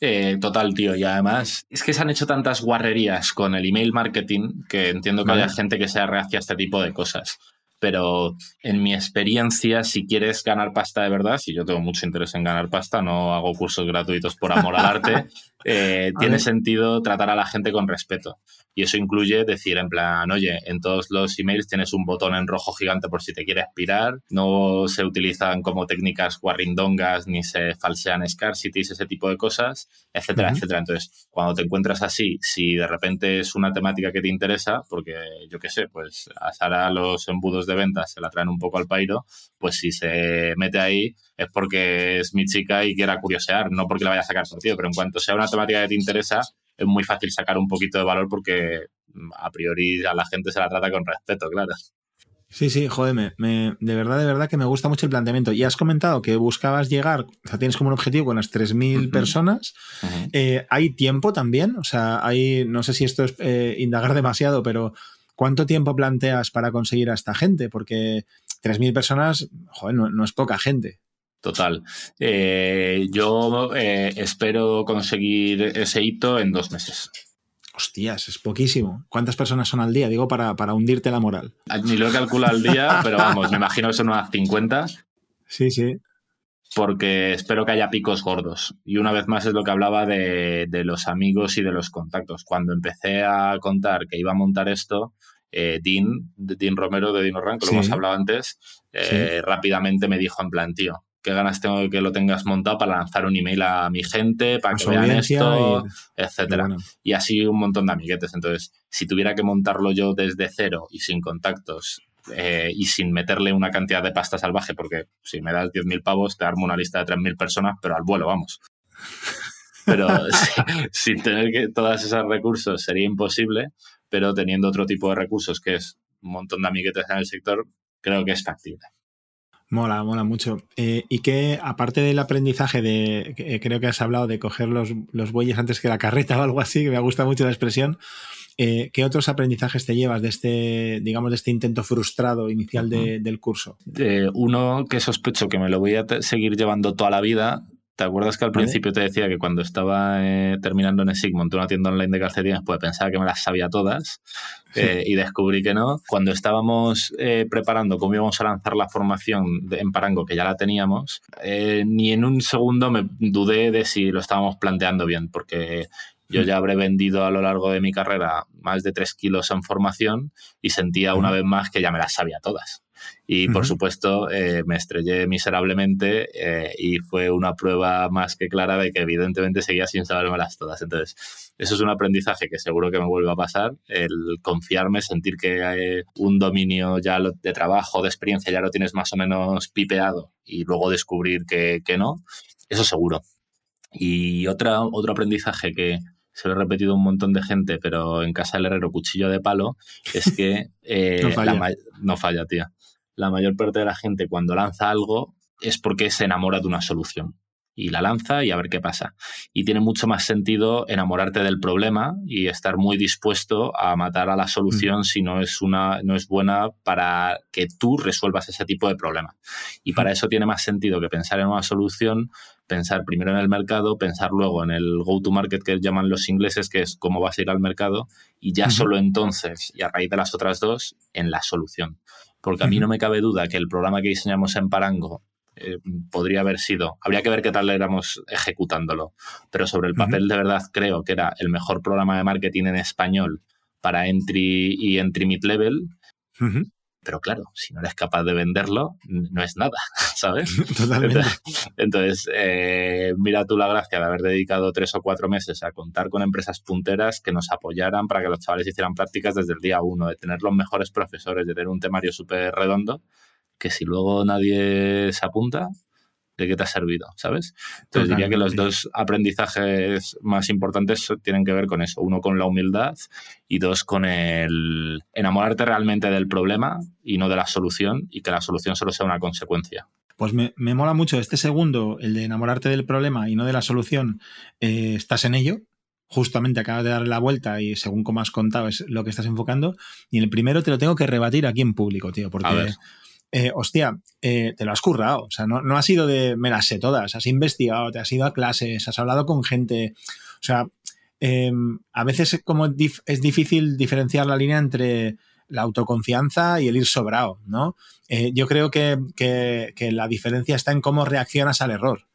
Eh, total, tío. Y además, es que se han hecho tantas guarrerías con el email marketing que entiendo que haya gente que sea reacia a este tipo de cosas. Pero en mi experiencia, si quieres ganar pasta de verdad, si yo tengo mucho interés en ganar pasta, no hago cursos gratuitos por amor al arte, eh, tiene sentido tratar a la gente con respeto. Y eso incluye decir en plan, oye, en todos los emails tienes un botón en rojo gigante por si te quieres pirar, no se utilizan como técnicas guarrindongas ni se falsean scarcities, ese tipo de cosas, etcétera, etcétera. Entonces, cuando te encuentras así, si de repente es una temática que te interesa, porque yo qué sé, pues a Sara los embudos de ventas se la traen un poco al pairo, pues si se mete ahí es porque es mi chica y quiera curiosear, no porque la vaya a sacar partido, pero en cuanto sea una temática que te interesa, es muy fácil sacar un poquito de valor porque mm, a priori a la gente se la trata con respeto, claro. Sí, sí, joder, me, de verdad, de verdad que me gusta mucho el planteamiento. Y has comentado que buscabas llegar, o sea, tienes como un objetivo con las 3.000 personas. Eh, ¿Hay tiempo también? O sea, hay, no sé si esto es eh, indagar demasiado, pero ¿cuánto tiempo planteas para conseguir a esta gente? Porque 3.000 personas, joder, no, es poca gente. Total. Eh, yo eh, espero conseguir ese hito en dos meses. Hostias, es poquísimo. ¿Cuántas personas son al día? Digo, para, para hundirte la moral. Ni lo he calculado al día, pero vamos, me imagino que son unas 50. Sí, sí. Porque espero que haya picos gordos. Y una vez más es lo que hablaba de, los amigos y de los contactos. Cuando empecé a contar que iba a montar esto, eh, Dean, Dean Romero de Dino Rank, que lo hemos hablado antes, rápidamente me dijo en plan, tío, qué ganas tengo de que lo tengas montado para lanzar un email a mi gente, para que vean esto, etcétera. Y, así un montón de amiguetes. Entonces, si tuviera que montarlo yo desde cero y sin contactos eh, y sin meterle una cantidad de pasta salvaje, porque si me das 10.000 pavos, te armo una lista de 3.000 personas, pero al vuelo, vamos. Pero sin tener que todos esos recursos sería imposible, pero teniendo otro tipo de recursos, que es un montón de amiguetes en el sector, creo que es factible. Mola, mola mucho. Eh, y que, aparte del aprendizaje de, eh, creo que has hablado de coger los, bueyes antes que la carreta o algo así, que me gusta mucho la expresión, eh, ¿qué otros aprendizajes te llevas de este, digamos, de este intento frustrado inicial del curso? uno que sospecho que me lo voy a seguir llevando toda la vida. ¿Te acuerdas que al principio te decía que cuando estaba eh, terminando en SIG monté una tienda online de calcetines, pues pensaba que me las sabía todas eh, y descubrí que no. Cuando estábamos eh, preparando cómo íbamos a lanzar la formación en Parango, que ya la teníamos, ni en un segundo me dudé de si lo estábamos planteando bien, porque yo ya habré vendido a lo largo de mi carrera más de tres kilos en formación y sentía una vez más que ya me las sabía todas. Y por supuesto eh, me estrellé miserablemente eh, y fue una prueba más que clara de que evidentemente seguía sin las todas. Entonces, eso es un aprendizaje que seguro que me vuelve a pasar, el confiarme, sentir que hay un dominio ya de trabajo, de experiencia, ya lo tienes más o menos pipeado y luego descubrir que, que no, eso seguro. Y otra, otro aprendizaje que, se lo he repetido un montón de gente, pero en casa del herrero cuchillo de palo, es que eh, no, falla. no falla, tía. La mayor parte de la gente cuando lanza algo es porque se enamora de una solución y la lanza y a ver qué pasa. Y tiene mucho más sentido enamorarte del problema y estar muy dispuesto a matar a la solución mm. si no es, una, no es buena para que tú resuelvas ese tipo de problema. Y para eso tiene más sentido que pensar en una solución, pensar primero en el mercado, pensar luego en el go-to-market que llaman los ingleses, que es cómo vas a ir al mercado, y ya solo entonces, y a raíz de las otras dos, en la solución. Porque a mí no me cabe duda que el programa que diseñamos en Parango eh, podría haber sido. Habría que ver qué tal éramos ejecutándolo. Pero sobre el papel, de verdad, creo que era el mejor programa de marketing en español para entry y entry mid-level. Pero claro, si no eres capaz de venderlo, no es nada, ¿sabes? Totalmente. Entonces, eh, mira tú la gracia de haber dedicado tres o cuatro meses a contar con empresas punteras que nos apoyaran para que los chavales hicieran prácticas desde el día uno, de tener los mejores profesores, de tener un temario súper redondo que si luego nadie se apunta, ¿de qué te ha servido? ¿Sabes? Entonces diría que los dos aprendizajes más importantes tienen que ver con eso. Uno con la humildad y dos con el enamorarte realmente del problema y no de la solución y que la solución solo sea una consecuencia. Pues me, mola mucho este segundo, el de enamorarte del problema y no de la solución. Eh, estás en ello, justamente acabas de darle la vuelta y según como has contado es lo que estás enfocando. Y el primero te lo tengo que rebatir aquí en público, tío, porque eh, hostia, eh, te lo has currado. O sea, no, no ha sido de me las sé todas. Has investigado, te has ido a clases, has hablado con gente. O sea, em, a veces como es difícil diferenciar la línea entre la autoconfianza y el ir sobrado, ¿no? Eh, yo creo que, que, la diferencia está en cómo reaccionas al error.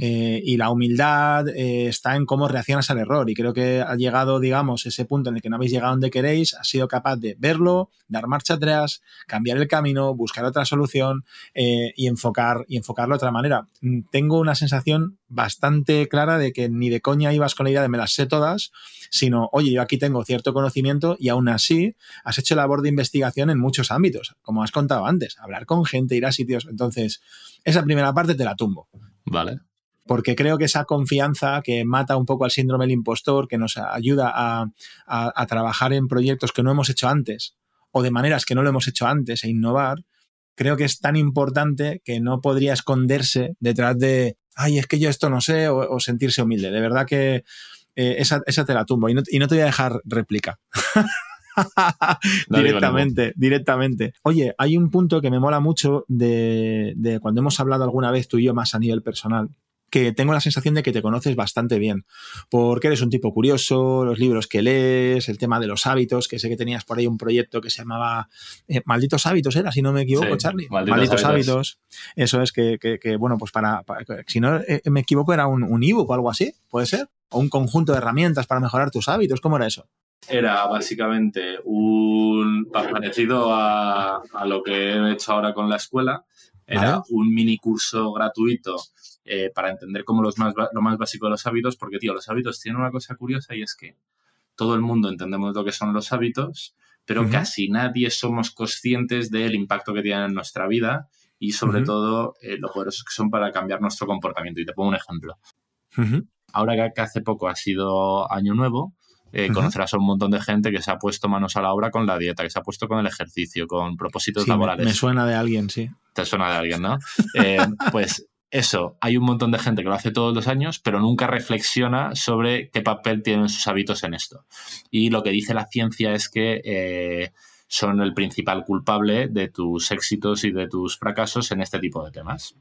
Eh, y la humildad eh, está en cómo reaccionas al error. Y creo que ha llegado, digamos, ese punto en el que no habéis llegado donde queréis, has sido capaz de verlo, dar marcha atrás, cambiar el camino, buscar otra solución eh, y, enfocar, y enfocarlo de otra manera. Mm, tengo una sensación bastante clara de que ni de coña ibas con la idea de me las sé todas, sino, oye, yo aquí tengo cierto conocimiento y aún así has hecho labor de investigación en muchos ámbitos, como has contado antes, hablar con gente, ir a sitios. Entonces, esa primera parte te la tumbo. Vale. Porque creo que esa confianza que mata un poco al síndrome del impostor, que nos ayuda a, trabajar en proyectos que no hemos hecho antes o de maneras que no lo hemos hecho antes e innovar, creo que es tan importante que no podría esconderse detrás de, ay, es que yo esto no sé, o, sentirse humilde. De verdad que eh, esa, te la tumbo y no, y no, te voy a dejar réplica. directamente, directamente. Oye, hay un punto que me mola mucho de, de cuando hemos hablado alguna vez tú y yo más a nivel personal, que tengo la sensación de que te conoces bastante bien, porque eres un tipo curioso, los libros que lees, el tema de los hábitos, que sé que tenías por ahí un proyecto que se llamaba eh, Malditos Hábitos, ¿era? Si no me equivoco, Charlie. Malditos, hábitos. Eso es que, que, bueno, pues para, si no eh, me equivoco, era un, un ebook o algo así, ¿puede ser? O un conjunto de herramientas para mejorar tus hábitos, ¿cómo era eso? Era básicamente un parecido a, lo que he hecho ahora con la escuela. Era un mini curso gratuito eh, para entender cómo los más, lo más básico de los hábitos, porque, tío, los hábitos tienen una cosa curiosa y es que todo el mundo entendemos lo que son los hábitos, pero casi nadie somos conscientes del impacto que tienen en nuestra vida y sobre todo eh, lo poderosos que son para cambiar nuestro comportamiento. Y te pongo un ejemplo. Ahora que hace poco ha sido año nuevo, eh, conocerás a un montón de gente que se ha puesto manos a la obra con la dieta, que se ha puesto con el ejercicio, con propósitos laborales. Me, suena de alguien, sí. Te suena de alguien, ¿no? Eh, pues eso, hay un montón de gente que lo hace todos los años, pero nunca reflexiona sobre qué papel tienen sus hábitos en esto. Y lo que dice la ciencia es que eh, son el principal culpable de tus éxitos y de tus fracasos en este tipo de temas.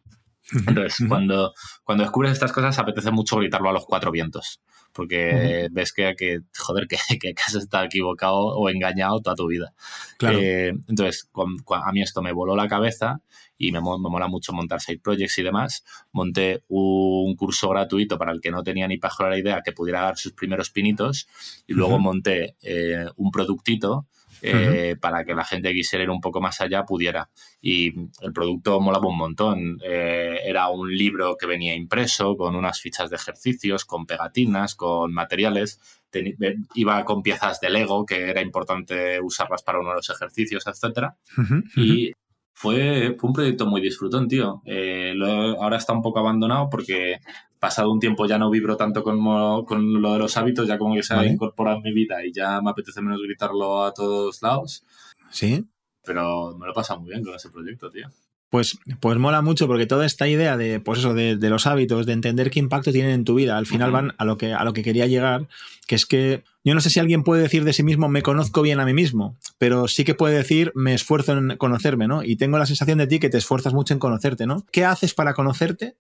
Entonces, cuando, cuando descubres estas cosas, apetece mucho gritarlo a los cuatro vientos porque ves que, que joder, que, que, has estado equivocado o engañado toda tu vida. Eh, entonces, a mí esto me voló la cabeza y me, me, mola mucho montar side projects y demás. Monté un curso gratuito para el que no tenía ni la idea que pudiera dar sus primeros pinitos y luego monté eh, un productito eh, para que la gente que quisiera ir un poco más allá pudiera. Y el producto molaba un montón. Eh, era un libro que venía impreso con unas fichas de ejercicios, con pegatinas, con materiales. iba con piezas de Lego, que era importante usarlas para uno de los ejercicios, etc. Y fue, un proyecto muy disfrutón, tío. Eh, ahora está un poco abandonado porque pasado un tiempo ya no vibro tanto con, con lo de los hábitos, ya como que se ha incorporado en mi vida y ya me apetece menos gritarlo a todos lados. Sí. Pero me lo pasa muy bien con ese proyecto, tío. Pues, pues mola mucho porque toda esta idea de, pues eso, de, los hábitos, de entender qué impacto tienen en tu vida, al final van a lo, que, a lo que quería llegar, que es que yo no sé si alguien puede decir de sí mismo me conozco bien a mí mismo, pero sí que puede decir me esfuerzo en conocerme, ¿no? Y tengo la sensación de ti que te esfuerzas mucho en conocerte, ¿no? ¿Qué haces para conocerte?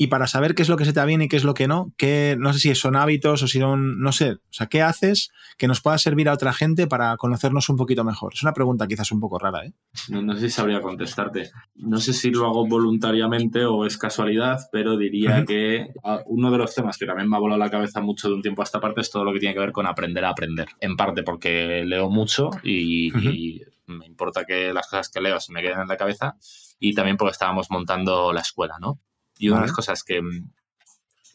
Y para saber qué es lo que se te va bien y qué es lo que no, que no sé si son hábitos o si son, no sé, o sea, ¿qué haces que nos pueda servir a otra gente para conocernos un poquito mejor? Es una pregunta quizás un poco rara, ¿eh? No, sé si sabría contestarte. No sé si lo hago voluntariamente o es casualidad, pero diría que ah, uno de los temas que también me ha volado la cabeza mucho de un tiempo a esta parte es todo lo que tiene que ver con aprender a aprender. En parte porque leo mucho y, y me importa que las cosas que leo se me queden en la cabeza y también porque estábamos montando la escuela, ¿no? Y una de las cosas que,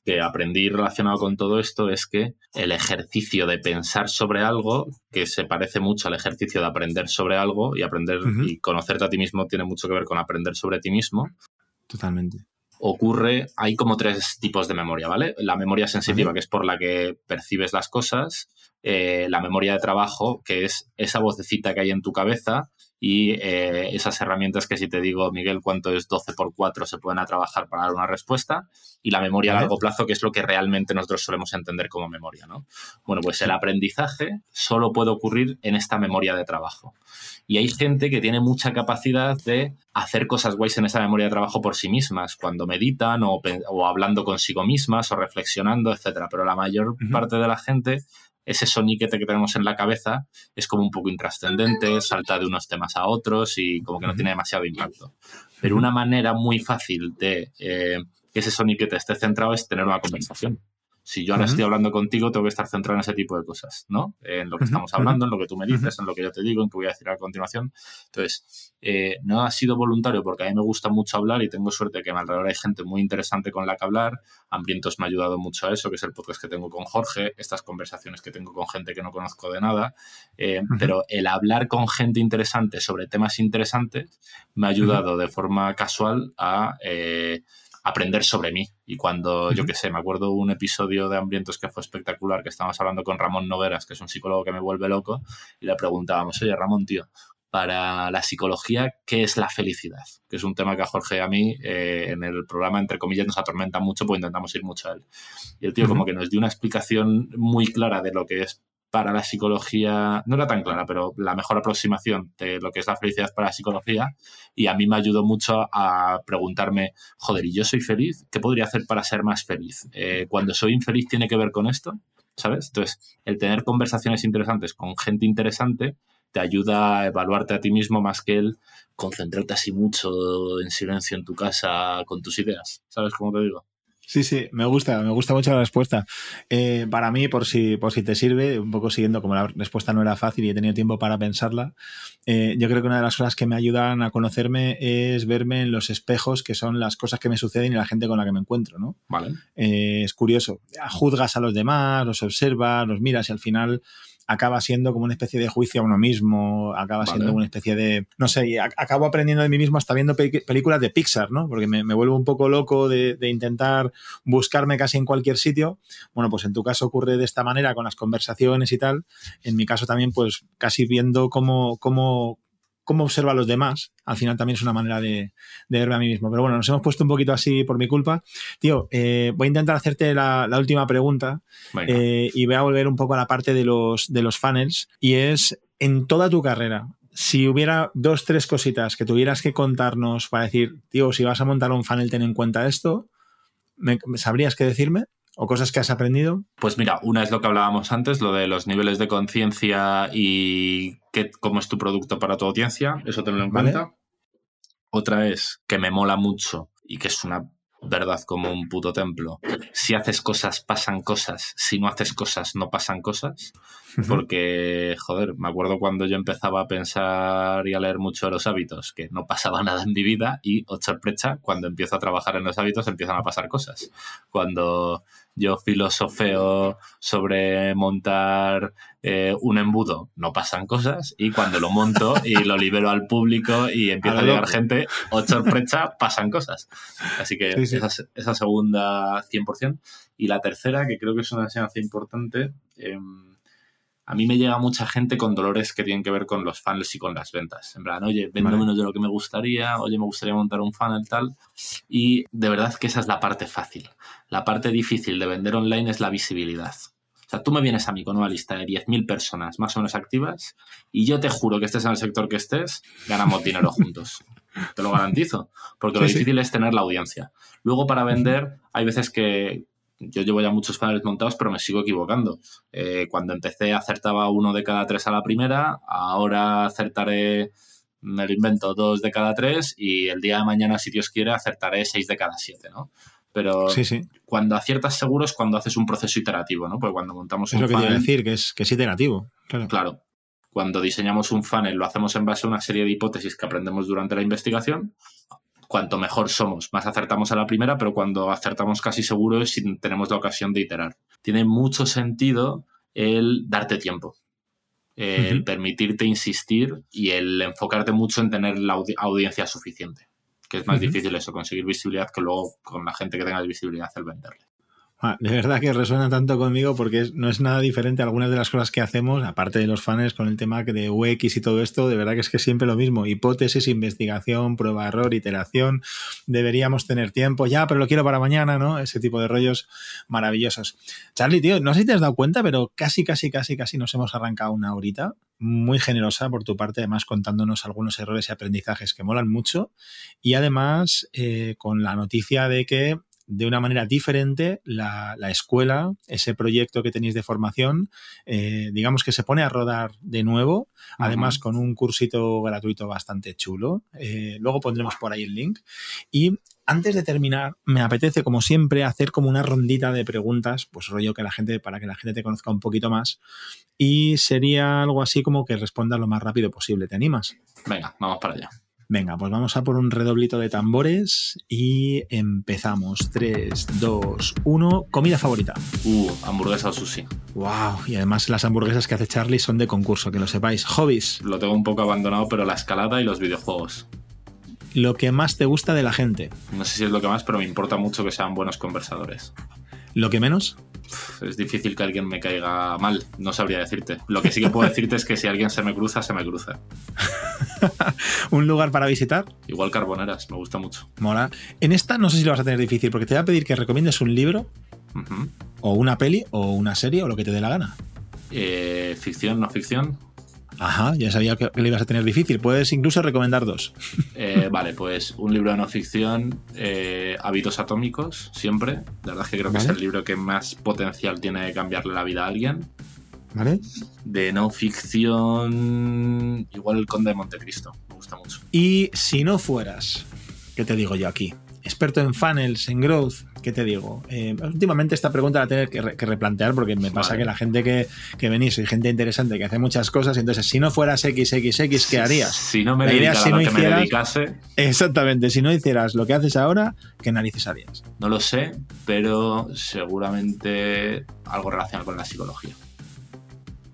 que aprendí relacionado con todo esto es que el ejercicio de pensar sobre algo, que se parece mucho al ejercicio de aprender sobre algo y aprender y conocerte a ti mismo tiene mucho que ver con aprender sobre ti mismo. Totalmente. Ocurre, hay como tres tipos de memoria, ¿vale? La memoria sensitiva, que es por la que percibes las cosas, eh, la memoria de trabajo, que es esa vocecita que hay en tu cabeza y eh, esas herramientas que si te digo, Miguel, cuánto es 12 por 4 se pueden a trabajar para dar una respuesta y la memoria a largo plazo, que es lo que realmente nosotros solemos entender como memoria, ¿no? Bueno, pues el aprendizaje solo puede ocurrir en esta memoria de trabajo. Y hay gente que tiene mucha capacidad de hacer cosas guays en esa memoria de trabajo por sí mismas, cuando meditan o, hablando consigo mismas o reflexionando, etcétera. Pero la mayor parte de la gente ese soniquete que tenemos en la cabeza es como un poco intrascendente, salta de unos temas a otros y como que no tiene demasiado impacto. Pero una manera muy fácil de eh, que ese soniquete esté centrado es tener una conversación. Si yo ahora estoy hablando contigo, tengo que estar centrado en ese tipo de cosas, ¿no? En lo que estamos hablando, en lo que tú me dices, en lo que yo te digo, en que voy a decir a continuación. Entonces, eh, no ha sido voluntario porque a mí me gusta mucho hablar y tengo suerte que a mi alrededor hay gente muy interesante con la que hablar. Hambrientos me ha ayudado mucho a eso, que es el podcast que tengo con Jorge, estas conversaciones que tengo con gente que no conozco de nada. Eh, pero el hablar con gente interesante sobre temas interesantes me ha ayudado de forma casual a... Eh, aprender sobre mí. Y cuando, yo qué sé, me acuerdo un episodio de Hambrientos que fue espectacular, que estábamos hablando con Ramón Noveras, que es un psicólogo que me vuelve loco, y le preguntábamos, oye, Ramón, tío, para la psicología, ¿qué es la felicidad? Que es un tema que a Jorge y a mí eh, en el programa, entre comillas, nos atormenta mucho, pues intentamos ir mucho a él. Y el tío como que nos dio una explicación muy clara de lo que es para la psicología, no era tan clara, pero la mejor aproximación de lo que es la felicidad para la psicología y a mí me ayudó mucho a preguntarme, joder, ¿y yo soy feliz? ¿Qué podría hacer para ser más feliz? Eh, cuando soy infeliz tiene que ver con esto, ¿sabes? Entonces, el tener conversaciones interesantes con gente interesante te ayuda a evaluarte a ti mismo más que el concentrarte así mucho en silencio en tu casa con tus ideas, ¿sabes cómo te digo? Sí, sí, me gusta, me gusta mucho la respuesta. Eh, para mí, por si, por si te sirve, un poco siguiendo como la respuesta no era fácil y he tenido tiempo para pensarla, eh, yo creo que una de las cosas que me ayudan a conocerme es verme en los espejos, que son las cosas que me suceden y la gente con la que me encuentro, ¿no? Vale. Eh, es curioso. Juzgas a los demás, los observas, los miras y al final acaba siendo como una especie de juicio a uno mismo, acaba siendo una especie de, no sé, acabo aprendiendo de mí mismo hasta viendo películas de Pixar, ¿no? Porque me, vuelvo un poco loco de, de, intentar buscarme casi en cualquier sitio. Bueno, pues en tu caso ocurre de esta manera con las conversaciones y tal. En mi caso también, pues casi viendo cómo, cómo, cómo observa a los demás, al final también es una manera de, verme a mí mismo. Pero bueno, nos hemos puesto un poquito así por mi culpa. Tío, eh, voy a intentar hacerte la, última pregunta eh, y voy a volver un poco a la parte de los, de los funnels y es, en toda tu carrera, si hubiera dos, tres cositas que tuvieras que contarnos para decir, tío, si vas a montar un funnel, ten en cuenta esto, ¿me, ¿sabrías qué decirme? O cosas que has aprendido? Pues mira, una es lo que hablábamos antes, lo de los niveles de conciencia y qué, cómo es tu producto para tu audiencia, eso tenlo en cuenta. Otra es que me mola mucho y que es una verdad como un puto templo. Si haces cosas, pasan cosas. Si no haces cosas, no pasan cosas. Porque, joder, me acuerdo cuando yo empezaba a pensar y a leer mucho de los hábitos, que no pasaba nada en mi vida y, oh sorpresa, cuando empiezo a trabajar en los hábitos empiezan a pasar cosas. Cuando yo filosofeo sobre montar eh, un embudo, no pasan cosas, y cuando lo monto y lo libero al público y empieza a, llegar gente, o sorpresa, pasan cosas. Así que Esa, esa, segunda 100%. Y la tercera, que creo que es una enseñanza importante, em, a mí me llega mucha gente con dolores que tienen que ver con los funnels y con las ventas. En plan, oye, vendo menos de lo que me gustaría, oye, me gustaría montar un funnel tal. Y de verdad que esa es la parte fácil. La parte difícil de vender online es la visibilidad. O sea, tú me vienes a mí con una lista de 10.000 personas más o menos activas y yo te juro que estés en el sector que estés, ganamos dinero juntos. Te lo garantizo. Porque lo difícil es tener la audiencia. Luego, para vender, hay veces que, yo llevo ya muchos funnels montados, pero me sigo equivocando. Eh, cuando empecé acertaba uno de cada tres a la primera, ahora acertaré, me lo invento, dos de cada tres y el día de mañana, si Dios quiere, acertaré seis de cada siete, ¿no? Pero cuando aciertas seguro es cuando haces un proceso iterativo, ¿no? Porque cuando montamos un funnel... Es lo que quiero decir, que es, que es iterativo. Claro. claro. Cuando diseñamos un funnel lo hacemos en base a una serie de hipótesis que aprendemos durante la investigación cuanto mejor somos, más acertamos a la primera, pero cuando acertamos casi seguro es si tenemos la ocasión de iterar. Tiene mucho sentido el darte tiempo, el permitirte insistir y el enfocarte mucho en tener la audiencia suficiente, que es más difícil eso, conseguir visibilidad que luego con la gente que tenga visibilidad el venderle. Ah, de verdad que resuena tanto conmigo porque no es nada diferente a algunas de las cosas que hacemos, aparte de los fans con el tema de UX y todo esto, de verdad que es que siempre lo mismo, hipótesis, investigación, prueba, error, iteración, deberíamos tener tiempo, ya, pero lo quiero para mañana, ¿no? Ese tipo de rollos maravillosos. Charlie, tío, no sé si te has dado cuenta, pero casi, casi, casi, casi nos hemos arrancado una horita, muy generosa por tu parte, además contándonos algunos errores y aprendizajes que molan mucho. Y además eh, con la noticia de que de una manera diferente la, escuela, ese proyecto que tenéis de formación, eh, digamos que se pone a rodar de nuevo, además con un cursito gratuito bastante chulo. Eh, luego pondremos por ahí el link. Y antes de terminar, me apetece, como siempre, hacer como una rondita de preguntas, pues rollo que la gente, para que la gente te conozca un poquito más. Y sería algo así como que respondas lo más rápido posible. ¿Te animas? Venga, vamos para allá. Venga, pues vamos a por un redoblito de tambores y empezamos. 3, 2, 1. Comida favorita. Uh, hamburguesa o sushi. Wow, y además las hamburguesas que hace Charlie son de concurso, que lo sepáis. Hobbies. Lo tengo un poco abandonado, pero la escalada y los videojuegos. Lo que más te gusta de la gente. No sé si es lo que más, pero me importa mucho que sean buenos conversadores. ¿Lo que menos? Es difícil que alguien me caiga mal, no sabría decirte. Lo que sí que puedo decirte es que si alguien se me cruza, se me cruza. ¿Un lugar para visitar? Igual Carboneras, me gusta mucho. Mola. En esta no sé si lo vas a tener difícil, porque te voy a pedir que recomiendes un libro, o una peli, o una serie, o lo que te dé la gana. Eh, ficción, no ficción. Ajá, ya sabía que, le ibas a tener difícil. Puedes incluso recomendar dos. Eh, vale, pues un libro de no ficción, eh, Hábitos Atómicos, siempre. La verdad es que creo que es el libro que más potencial tiene de cambiarle la vida a alguien. ¿Vale? De no ficción, igual el Conde de Montecristo. Me gusta mucho. Y si no fueras, ¿qué te digo yo aquí? Experto en funnels, en growth, ¿qué te digo? Eh, últimamente esta pregunta la tengo que, replantear porque me pasa que la gente que, que venís soy gente interesante que hace muchas cosas, entonces si no fueras XXX, ¿qué harías? Si no me dedicara si no que me dedicase... Exactamente, si no hicieras lo que haces ahora, ¿qué narices harías? No lo sé, pero seguramente algo relacionado con la psicología.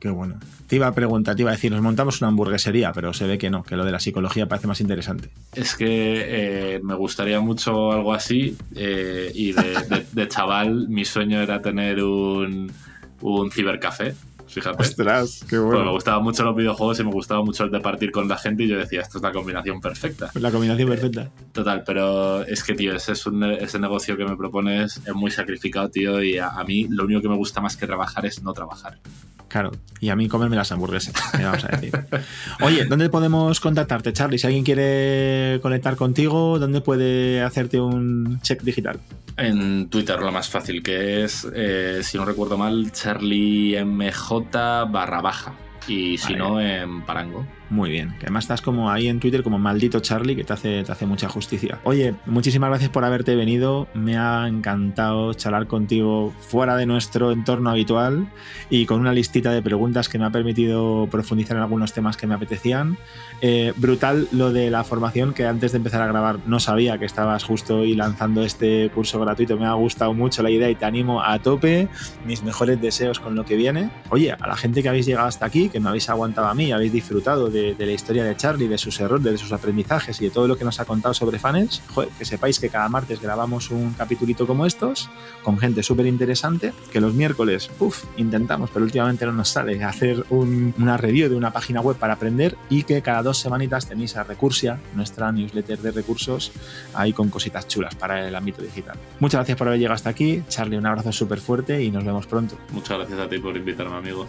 Qué bueno. Te iba decir, nos montamos una hamburguesería, pero se ve que no, que lo de la psicología parece más interesante. Es que eh, me gustaría mucho algo así eh, y de, chaval mi sueño era tener un, un cibercafé fíjate. Ostras, qué bueno. me gustaban mucho los videojuegos y me gustaba mucho el de partir con la gente y yo decía, esto es la combinación perfecta. La combinación perfecta. Total, pero es que, tío, ese, es un, ese negocio que me propones es muy sacrificado, tío, y a, a, mí lo único que me gusta más que trabajar es no trabajar. Claro, y a mí comerme las hamburguesas, vamos a decir. Oye, ¿dónde podemos contactarte, Charlie? Si alguien quiere conectar contigo, ¿dónde puede hacerte un check digital? En Twitter, lo más fácil, que es, eh, si no recuerdo mal, charliemj barra baja. Y si no, en Parango. Muy bien. además estás como ahí en Twitter como maldito Charlie, que te hace, te hace mucha justicia. Oye, muchísimas gracias por haberte venido. Me ha encantado charlar contigo fuera de nuestro entorno habitual y con una listita de preguntas que me ha permitido profundizar en algunos temas que me apetecían. Eh, brutal lo de la formación, que antes de empezar a grabar no sabía que estabas justo hoy lanzando este curso gratuito. Me ha gustado mucho la idea y te animo a tope. Mis mejores deseos con lo que viene. Oye, a la gente que habéis llegado hasta aquí, que me habéis aguantado a mí, habéis disfrutado de, la historia de Charlie, de sus errores, de sus aprendizajes y de todo lo que nos ha contado sobre funnels, que sepáis que cada martes grabamos un capitulito como estos, con gente súper interesante, que los miércoles, uff, intentamos, pero últimamente no nos sale, hacer una review de una página web para aprender y que cada dos semanitas tenéis a Recursia, nuestra newsletter de recursos, ahí con cositas chulas para el ámbito digital. Muchas gracias por haber llegado hasta aquí. Charlie, un abrazo súper fuerte y nos vemos pronto. Muchas gracias a ti por invitarme, amigo.